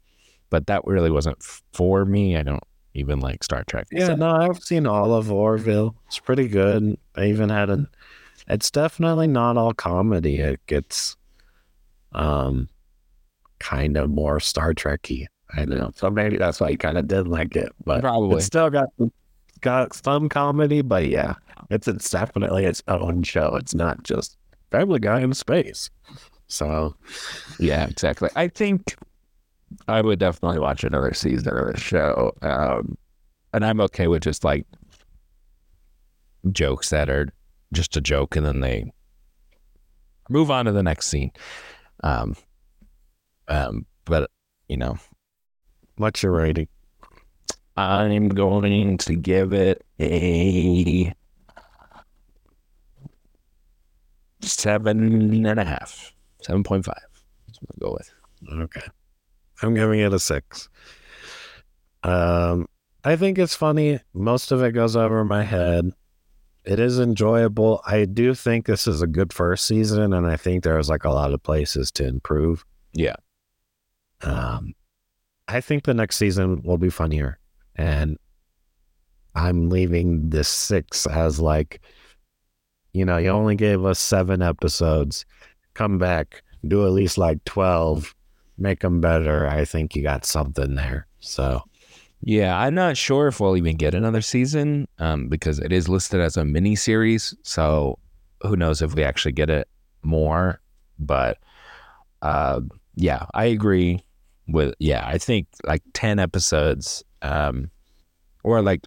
but that really wasn't for me. I don't even like Star Trek. Yeah, no, I've seen all of Orville. It's pretty good. I even had a. It's definitely not all comedy. It gets, um, kind of more Star Trekky. I don't know. So maybe that's why you kind of did like it, but Probably. it's still got got some comedy. But yeah, it's it's definitely its own show. It's not just Family Guy in space. So Yeah, exactly. I think I would definitely watch another season of the show. Um, and I'm okay with just like jokes that are just a joke and then they move on to the next scene. Um, um, but, you know, what's your rating? I'm going to give it a seven and a half, 7.5. That's what I'll go with. Okay. I'm giving it a six. Um, I think it's funny. Most of it goes over my head. It is enjoyable. I do think this is a good first season, and I think there's like a lot of places to improve. Yeah. Um, I think the next season will be funnier, and I'm leaving this six as like, you know, you only gave us seven episodes. Come back, do at least like twelve, make them better. I think you got something there. So Yeah, I'm not sure if we'll even get another season um, because it is listed as a mini series. So who knows if we actually get it more. But uh, yeah, I agree with, yeah, I think like 10 episodes um, or like,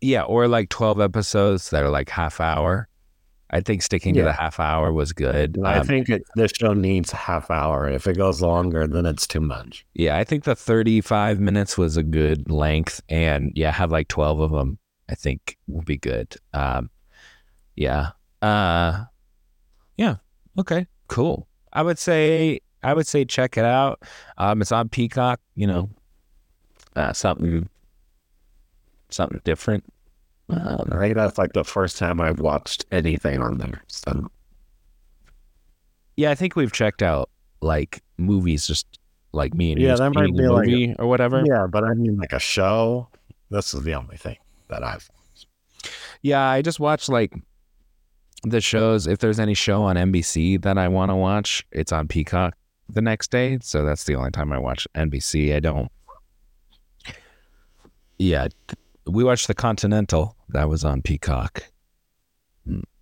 yeah, or like 12 episodes that are like half hour. I think sticking to the half hour was good. I Um, think it, this show needs a half hour. If it goes longer, then it's too much. Yeah, I think the 35 minutes was a good length. And yeah, have like 12 of them, I think will be good. Um, yeah. Uh, yeah. Okay, cool. I would say, I would say check it out. Um, it's on Peacock, you know, uh, something, something different. Um, I think that's like the first time I've watched anything on there. So yeah, I think we've checked out like movies, just like me and Yeah, that might be a like a- or whatever. yeah, but I mean like a show. This is the only thing that I've. Yeah, I just watch like the shows. If there's any show on NBC that I want to watch, it's on Peacock the next day. So that's the only time I watch NBC. I don't. Yeah, we watched The Continental. That was on Peacock.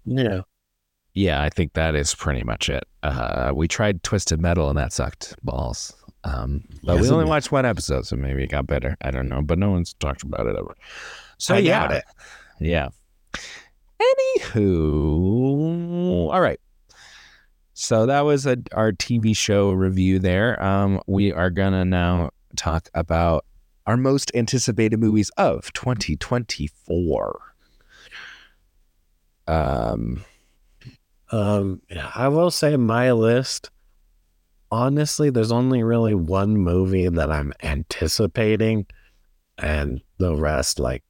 Yeah. Yeah, I think that is pretty much it. Uh, we tried Twisted Metal and that sucked balls. Um, but Yes, we only watched one episode, so maybe it got better. I don't know, but no one's talked about it ever. So I yeah, it. yeah. Anywho, all right. So that was a, our TV show review there. Um, we are gonna now talk about our most anticipated movies of 2024. Um, Um, I will say my list. Honestly, there's only really one movie that I'm anticipating, and the rest, like,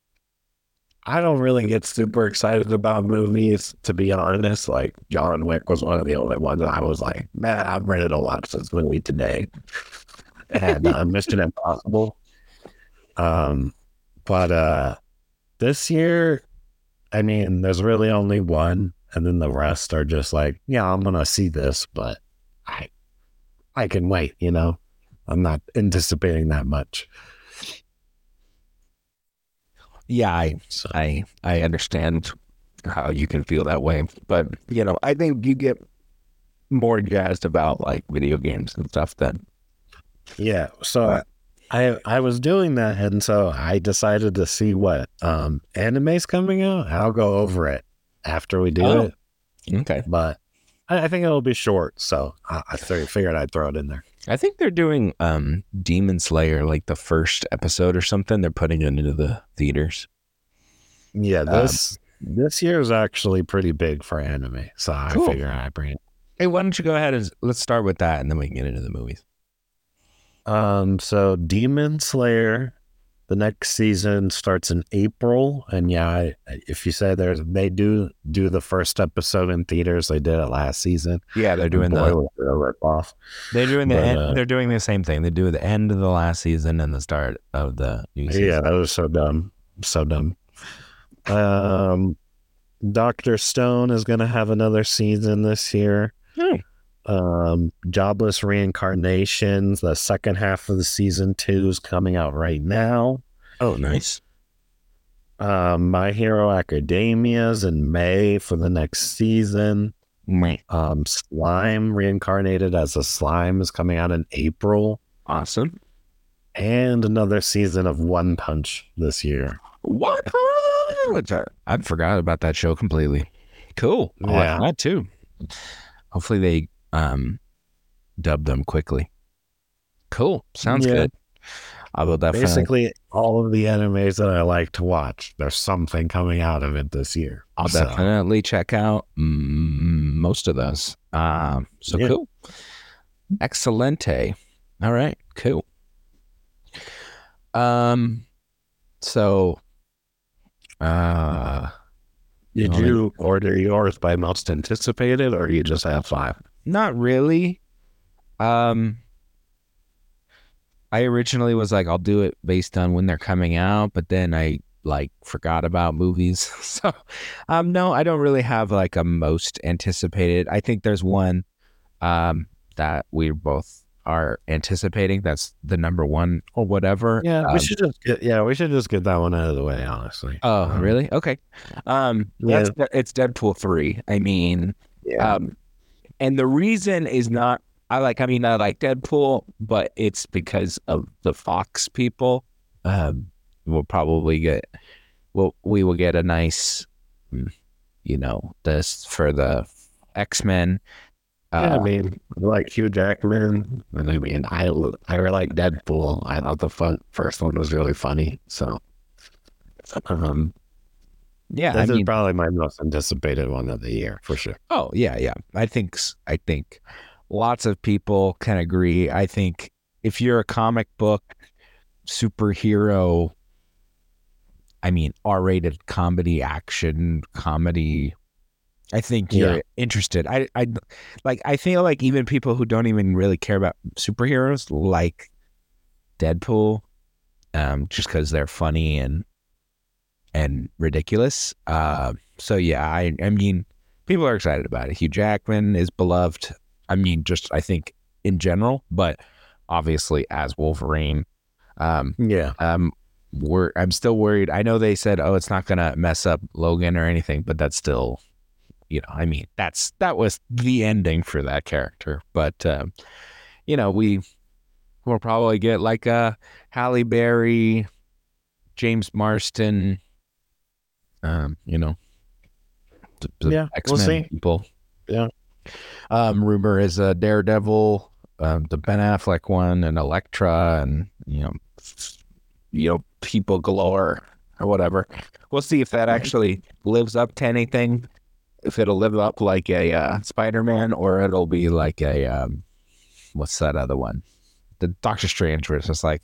I don't really get super excited about movies. To be honest, like John Wick was one of the only ones I was like, man, I'm ready to watch this movie today. and uh, Mission Impossible. Um, but uh, this year, I mean, there's really only one, and then the rest are just like, yeah, I'm gonna see this, but I, I can wait. You know, I'm not anticipating that much. yeah, I So I I understand how you can feel that way, but you know, I think you get more jazzed about like video games and stuff then. yeah, so I I was doing that, and so I decided to see what um anime's coming out. I'll go over it after we do Oh. it, okay. but I, I think it'll be short, so I, I figured I'd throw it in there. I think they're doing um Demon Slayer like the first episode or something. They're putting it into the theaters. Yeah, Um, this this year is actually pretty big for anime, so I figure I bring it. Hey, why don't you go ahead and let's start with that, and then we can get into the movies. Um, so Demon Slayer, the next season starts in April, and yeah, I, if you say there's they do do the first episode in theaters, they did it last season. Yeah, they're doing Boy, the was it a rip off. they're doing the but, end, uh, they're doing the same thing. They do the end of the last season and the start of the new season. Yeah, that was so dumb, so dumb. Um, Doctor Stone is gonna have another season this year. Hmm. Um, Jobless Reincarnations, the second half of the season two is coming out right now. Oh, nice. Um, My Hero Academia is in May for the next season. Um, Slime reincarnated as a slime is coming out in April, Awesome. and another season of One Punch this year. What? I forgot about that show completely. Cool. I Yeah. like that too. Hopefully they um dub them quickly. Cool. Sounds Yeah. good. I will definitely. Basically, all of the animes that I like to watch, there's something coming out of it this year. I'll So, definitely check out mm, most of those. Um, so Yeah. cool. Excelente. All right. Cool. Um, so, uh, Did you order yours by most anticipated, or you just have five? Not really. Um, I originally was like, I'll do it based on when they're coming out, but then I like forgot about movies. So, um, no, I don't really have like a most anticipated. I think there's one, um, that we both are anticipating. That's the number one or whatever. Yeah, Um, we should just get yeah, we should just get that one out of the way. Honestly. Oh, Um, really? Okay. Um, Yeah. that's it's Deadpool three. I mean, Yeah. um, and the reason is not I like. I mean, I like Deadpool, but it's because of the Fox people. Um, we'll probably get. Well, we will get a nice, mm, you know, this for the X Men. yeah, I Uh, mean, I like Hugh Jackman, and I mean, I I really like Deadpool. I thought the fun, first one was really funny. So, um, yeah, this I is mean, probably my most anticipated one of the year for sure. Oh yeah, yeah. I think I think lots of people can agree. I think if you're a comic book superhero, I mean R-rated comedy, action comedy, I think you're Yeah. interested. I I like I feel like even people who don't even really care about superheroes like Deadpool, um, just because they're funny and and ridiculous. Uh, so yeah, I I mean people are excited about it. Hugh Jackman is beloved. I mean, just I think in general, but obviously as Wolverine. Um, Yeah, um, we're I'm still worried. I know they said, oh, it's not gonna mess up Logan or anything, but that's still, you know, I mean, that's that was the ending for that character. But um, you know, we will probably get like a Halle Berry, James Marsden, um, you know, the, the Yeah, we'll X-Men see. people. Yeah. Um, rumor is a Daredevil, um, the Ben Affleck one, and Elektra, and you know, you know, people galore or whatever. We'll see if that actually lives up to anything. If it'll live up like a uh, Spider-Man, or it'll be like a um, what's that other one? The Doctor Strange, where it's just like,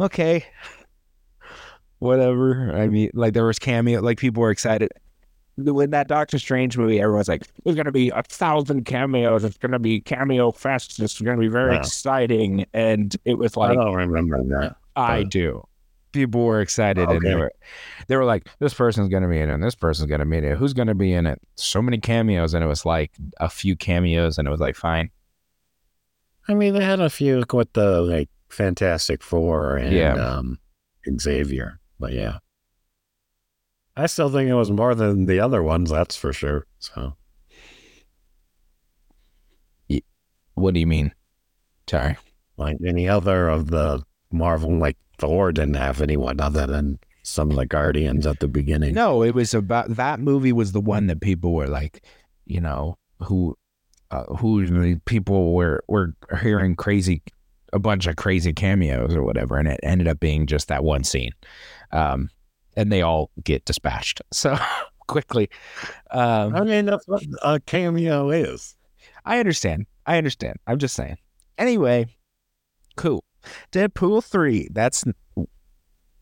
okay, whatever. I mean, like there was cameo, like people were excited when that Doctor Strange movie. Everyone's like, "There's gonna be a thousand cameos. It's gonna be cameo fest. It's gonna be very Wow. exciting." And it was like, I don't remember that. I do. People were excited and they were they were like, this person's gonna be in it, and this person's gonna be in it. Who's gonna be in it? So many cameos, and it was like a few cameos, and it was like fine. I mean, they had a few with the like Fantastic Four and Yeah. um, Xavier, but yeah, I still think it was more than the other ones. That's for sure. So What do you mean? Sorry. like any other of the Marvel, like Thor didn't have anyone other than some of the Guardians at the beginning. No, it was about that movie was the one that people were like, you know, who uh, who the people were were hearing crazy a bunch of crazy cameos or whatever, and it ended up being just that one scene. Um and they all get dispatched. So quickly. Um I mean that's what a cameo is. I understand. I understand. I'm just saying. Anyway, cool. Deadpool 3. That's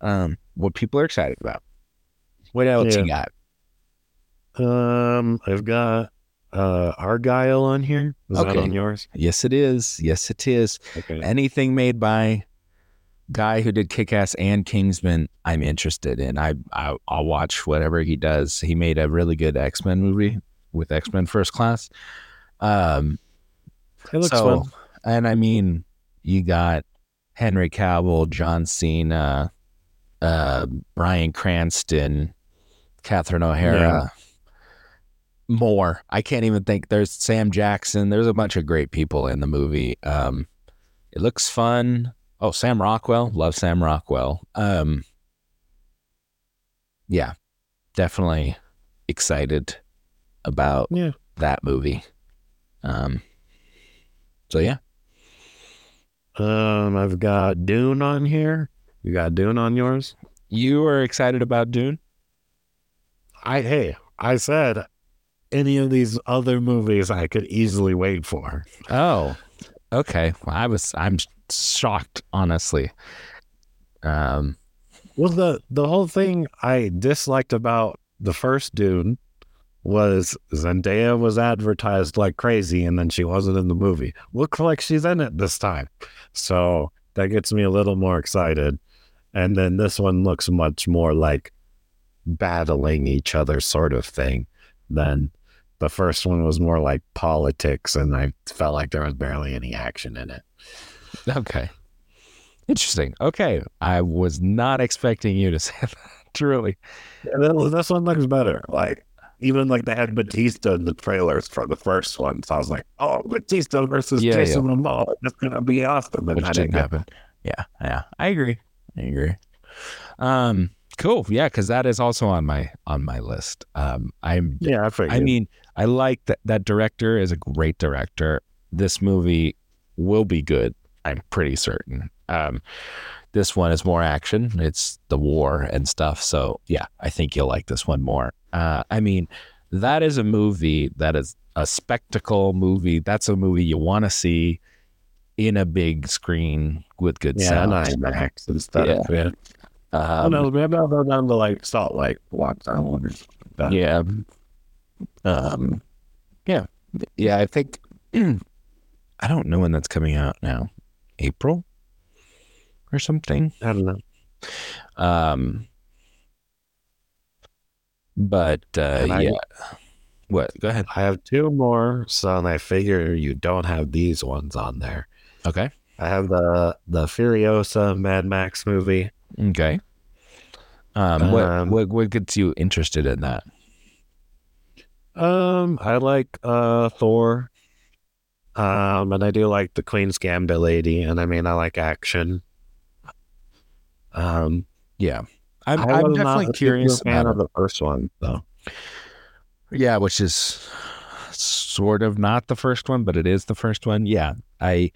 um what people are excited about. What else you got? Um, I've got uh Argylle on here? that Okay. on yours? Yes, it is. Yes, it is. Okay. Anything made by guy who did Kick-Ass and Kingsman, I'm interested in. I, I I'll watch whatever he does. He made a really good X-Men movie with X-Men First Class. Um It looks so, fun. and I mean, you got Henry Cavill, John Cena, uh, Bryan Cranston, Catherine O'Hara, more. I can't even think. There's Sam Jackson. There's a bunch of great people in the movie. Um, it looks fun. Oh, Sam Rockwell. Love Sam Rockwell. Um, yeah, definitely excited about Yeah. that movie. Um, so yeah, Um, I've got Dune on here. You got Dune on yours? you are excited about Dune. I hey, I said any of these other movies I could easily wait for. Oh, okay. Well, I was I'm shocked, honestly. Um, Well, the the whole thing I disliked about the first Dune was Zendaya was advertised like crazy, and then she wasn't in the movie. Looks like she's in it this time, so that gets me a little more excited. And then this one looks much more like battling each other, sort of thing, than the first one was more like politics, and I felt like there was barely any action in it. Okay. Interesting. Okay. I was not expecting you to say that. Truly. And then this one looks better. Like even like they had Batista in the trailers for the first one, so I was like, "Oh, Batista versus Yeah, Jason Momoa, that's gonna be awesome." And Which that didn't didn't happen. happen. Yeah. Yeah. I agree. I agree. Um, cool. Yeah, because that is also on my on my list. Um, I'm Yeah, I figured. I mean, I like that that director is a great director. This movie will be good. I'm pretty certain. Um, this one is more action. It's the war and stuff. So yeah, I think you'll like this one more. Uh, I mean, that is a movie that is a spectacle movie. That's a movie you want to see in a big screen with good yeah, sound. and IMAX and stuff. Yeah. Yeah. Um, no, maybe I'll go down to like Salt Lake, watch that one. or something like. Yeah. Um yeah. Yeah, I think I don't know when that's coming out now. April or something. I don't know. Um but uh I- yeah. What? Go ahead. I have two more, so I figure you don't have these ones on there. Okay. I have the the Furiosa Mad Max movie. Okay. Um, what, Um, what what gets you interested in that? Um, I like uh Thor. Um, and I do like the Queen's Gambit lady, and I mean I like action. Um, Yeah. I'm, I not definitely a curious fan of the first one though. Yeah, which is sort of not the first one, but it is the first one. Yeah. I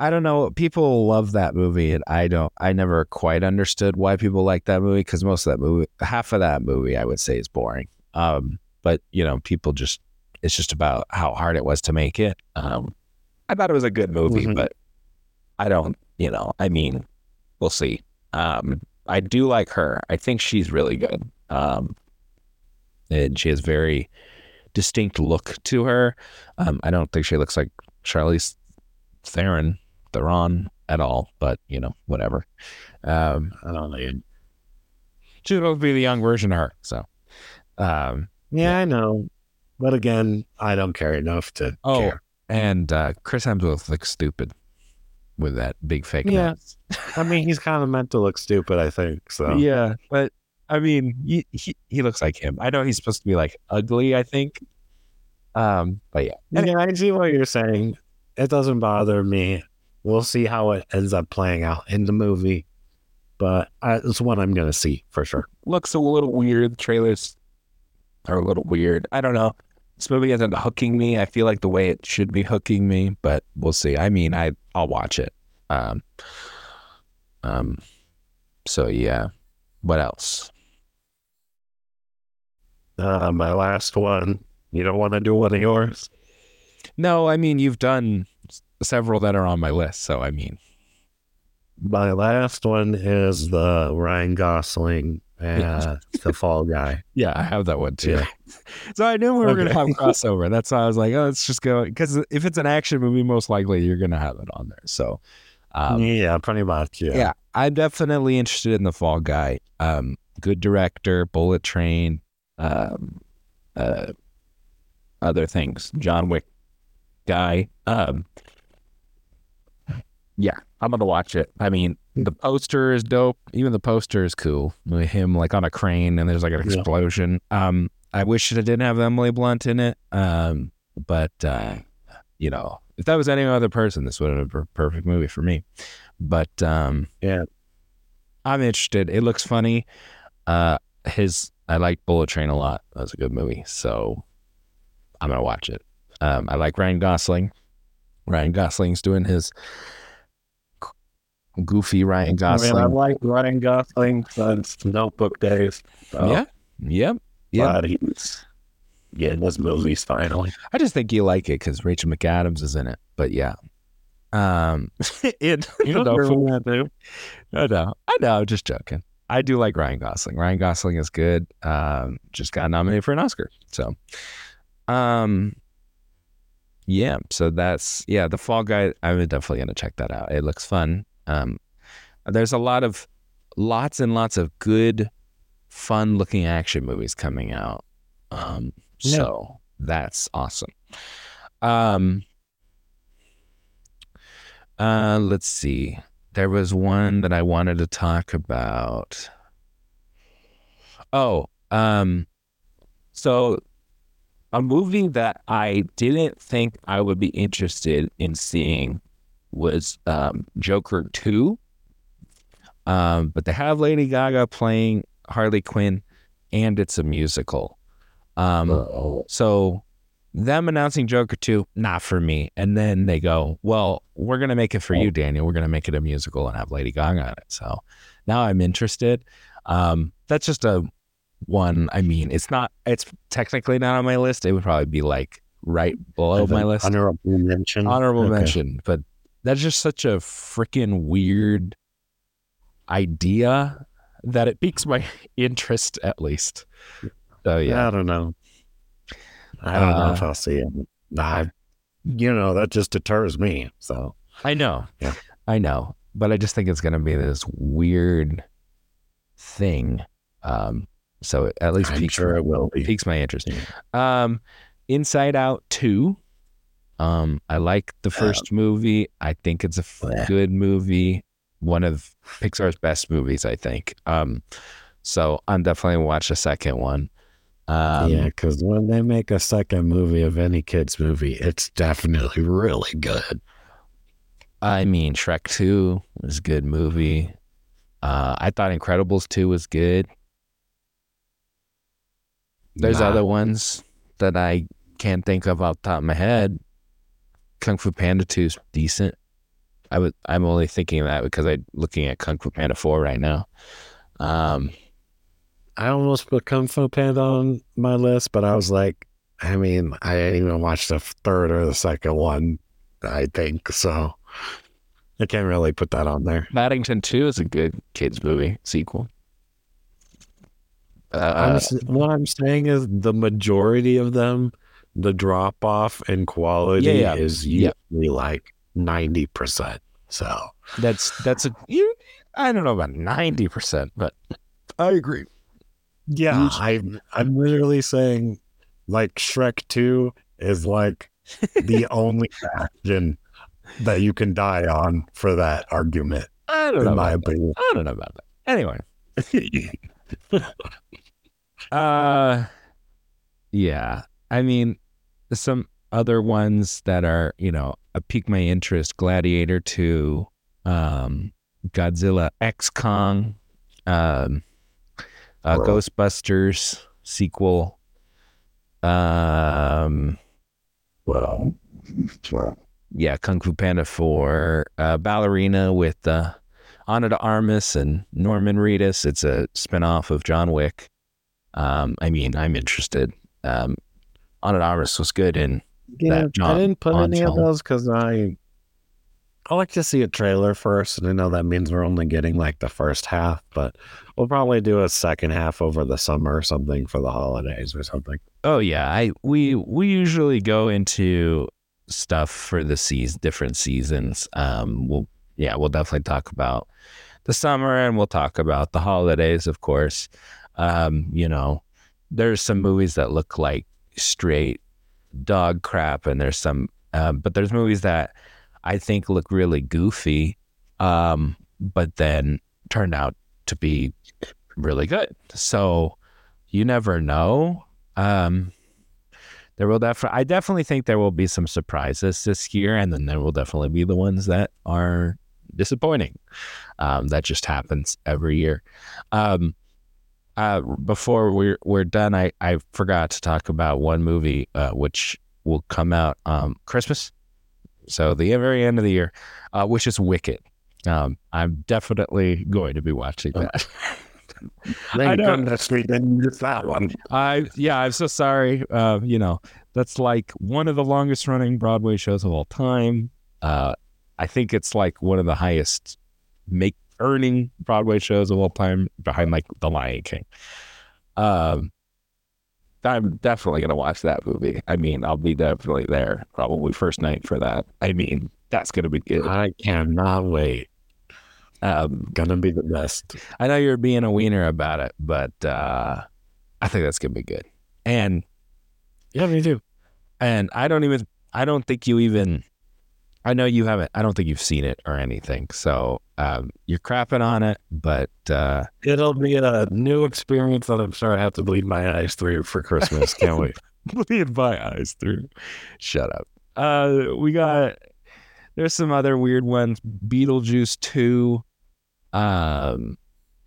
I don't know. People love that movie and I don't I never quite understood why people like that movie because most of that movie half of that movie I would say is boring. Um but you know, people just it's just about how hard it was to make it. Um I thought it was a good movie, Mhm. but I don't, you know, I mean, we'll see. Um I do like her. I think she's really good. Um and she has very distinct look to her. Um, I don't think she looks like Charlize Theron, Theron at all, but you know, whatever. Um, I don't know. she's supposed to be the young version of her. So, um, Yeah, I know, but again, I don't care enough to Oh, care. and uh, Chris Hemsworth looks stupid with that big fake Yeah. I mean, he's kind of meant to look stupid. I think so. Yeah, but I mean, he, he he looks like him. I know he's supposed to be like ugly. I think. Um, but yeah, Yeah, I see what you're saying. It doesn't bother me. We'll see how it ends up playing out in the movie, but I, it's what I'm gonna see for sure. looks a little weird. The trailers are a little weird. I don't know. This movie isn't hooking me. I feel like the way it should be hooking me, but we'll see. I mean, I I'll watch it. Um, um, so yeah. What else? Uh, my last one. You don't want to do one of yours? No, I mean you've done several that are on my list. So I mean, My last one is the Ryan Gosling uh, the Fall Guy. yeah, I have that one too. Yeah. so I knew we were Okay. have crossover. That's why I was like, oh, let's just go because if it's an action movie, most likely you're gonna have it on there. So, um, yeah, pretty much. Yeah. yeah, I'm definitely interested in the Fall Guy. Um, good director, Bullet Train, um, uh, other things, John Wick guy. Um, yeah, I'm gonna watch it. I mean, the poster is dope. Even the poster is cool. Him like on a crane and there's like an Yeah. explosion. Um, I wish it didn't have Emily Blunt in it. Um, but uh, you know, if that was any other person, this would have been a perfect movie for me. But um, Yeah. I'm interested. It looks funny. Uh, his I like Bullet Train a lot. That was a good movie, so I'm gonna watch it. Um, I like Ryan Gosling. Ryan Gosling's doing his goofy Ryan I mean, Gosling. I like Ryan Gosling since Notebook days. So yeah, yep, yeah. getting his movies finally. I just think you like it because Rachel McAdams is in it. But yeah, um, it, You no, know, that too. I know, I know. Just joking. I do like Ryan Gosling. Ryan Gosling is good. Um, just got nominated for an Oscar. So, um, yeah. So that's yeah. The Fall Guy. I'm definitely gonna check that out. It looks fun. Um, there's a lot of lots and lots of good, fun looking action movies coming out. Um, Yeah. so that's awesome. Um, uh, let's see. There was one that I wanted to talk about. Oh, um, so a movie that I didn't think I would be interested in seeing was um, Joker 2. Um, but they have Lady Gaga playing Harley Quinn, and it's a musical. Um, so them announcing Joker 2, not for me. And then they go, well, we're going to make it for you, Daniel. We're going to make it a musical and have Lady Gaga on it. So now I'm interested. Um, that's just a one. I mean, it's not, it's technically not on my list. It would probably be like right below my list. Honorable mention. Honorable Okay. mention. But that's just such a freaking weird idea that it piques my interest at least. So yeah. I don't know. I don't know if Uh, I'll see it. I, you know, that just deters me. So I know. Yeah. I know. But I just think it's going to be this weird thing. Um, so at least I'm piques, sure it will be. piques my interest. Um, Inside Out 2. Um, I like the first movie. I think it's a f- Yeah. good movie. One of Pixar's best movies, I think. Um, so I'm definitely gonna watch the second one. Um, yeah, because when they make a second movie of any kids movie, it's definitely really good. I mean, Shrek 2 was a good movie. Uh, I thought Incredibles 2 was good. There's Nah. other ones that I can't think of off the top of my head. Kung Fu Panda 2 is decent. I would I'm only thinking of that because I'm looking at Kung Fu Panda 4 right now. Um, I almost put Kung Fu Panda on my list, but I was like, I mean, I didn't even watch the third or the second one, I think. So I can't really put that on there. Paddington 2 is a good kids movie sequel. I'm Uh, what I'm saying is the majority of them, the drop off in quality Yeah, yeah. is Yeah. usually like 90%. So that's that's a you, I don't know about 90%, but I agree. Yeah, Huge- I'm I'm literally saying like Shrek 2 is like the only action that you can die on for that argument, I don't know. in my about that. opinion. I don't know about that. Anyway, uh, yeah. I mean, some other ones that are you know a pique my interest: Gladiator Two, um, Godzilla X Kong, um, uh, Ghostbusters sequel. Um, well, yeah, Kung Fu Panda 4, uh, Ballerina with uh, Ana de Armas and Norman Reedus. It's a spinoff of John Wick. Um, I mean, I'm interested. Um, De Armas was good in yeah, John- I didn't put any of those because I I like to see a trailer first, and I know that means we're only getting like the first half, but we'll probably do a second half over the summer or something for the holidays or something. Oh yeah, I we we usually go into stuff for the seas different seasons. Um, we'll yeah, we'll definitely talk about the summer and we'll talk about the holidays, of course. Um, you know, there's some movies that look like straight dog crap, and there's some, um, but there's movies that I think look really goofy, um, but then turned out to be really good. So you never know. Um, there will definitely, I definitely think there will be some surprises this year, and then there will definitely be the ones that are disappointing. Um, that just happens every year. Um, uh, before we're we're done, I I forgot to talk about one movie uh, which will come out um Christmas, so the very end of the year, uh, which is Wicked. Um, I'm definitely going to be watching that. Thank know. goodness we didn't miss that one. I yeah, I'm so sorry. Uh, you know, that's like one of the longest running Broadway shows of all time. Uh, I think it's like one of the highest make earning Broadway shows of all time behind like The Lion King. Um, I'm definitely gonna watch that movie. I mean, I'll be definitely there probably first night for that. I mean, that's gonna be good. I cannot wait. Um, Gonna be the best. I know you're being a wiener about it, but uh, I think that's gonna be good. And Yeah, me too. and I don't even I don't think you even I know you haven't I don't think you've seen it or anything. So um, you're crapping on it, but uh, It'll be a new experience that I'm sure I have to bleed my eyes through for Christmas. Can't wait. bleed my eyes through. Shut up. Uh, we got there's some other weird ones. Beetlejuice two. Um,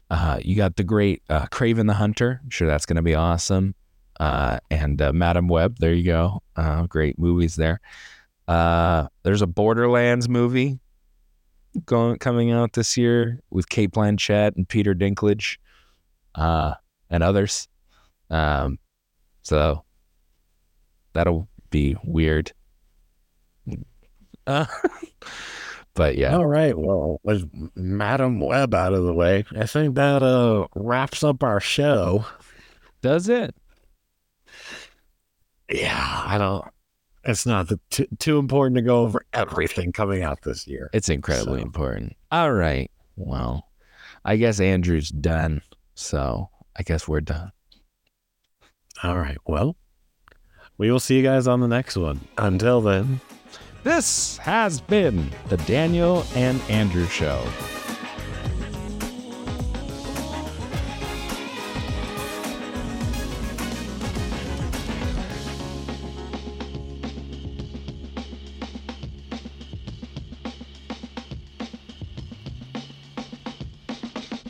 uh, you got the great uh, Kraven the Hunter. I'm sure that's gonna be awesome. Uh, and uh, Madame Web. There you go. Uh, great movies there. Uh, there's a Borderlands movie going coming out this year with Cate Blanchett and Peter Dinklage, uh, and others. Um, so that'll be weird. Uh, but yeah, All right. Well, with Madame Web out of the way, I think that uh wraps up our show. does it? Yeah, I don't. It's not the, too, too important to go over everything coming out this year. It's incredibly So- important. All right. Well, I guess Andrew's done. So I guess we're done. All right. Well, we will see you guys on the next one. Until then. This has been the Daniel and Andrew Show.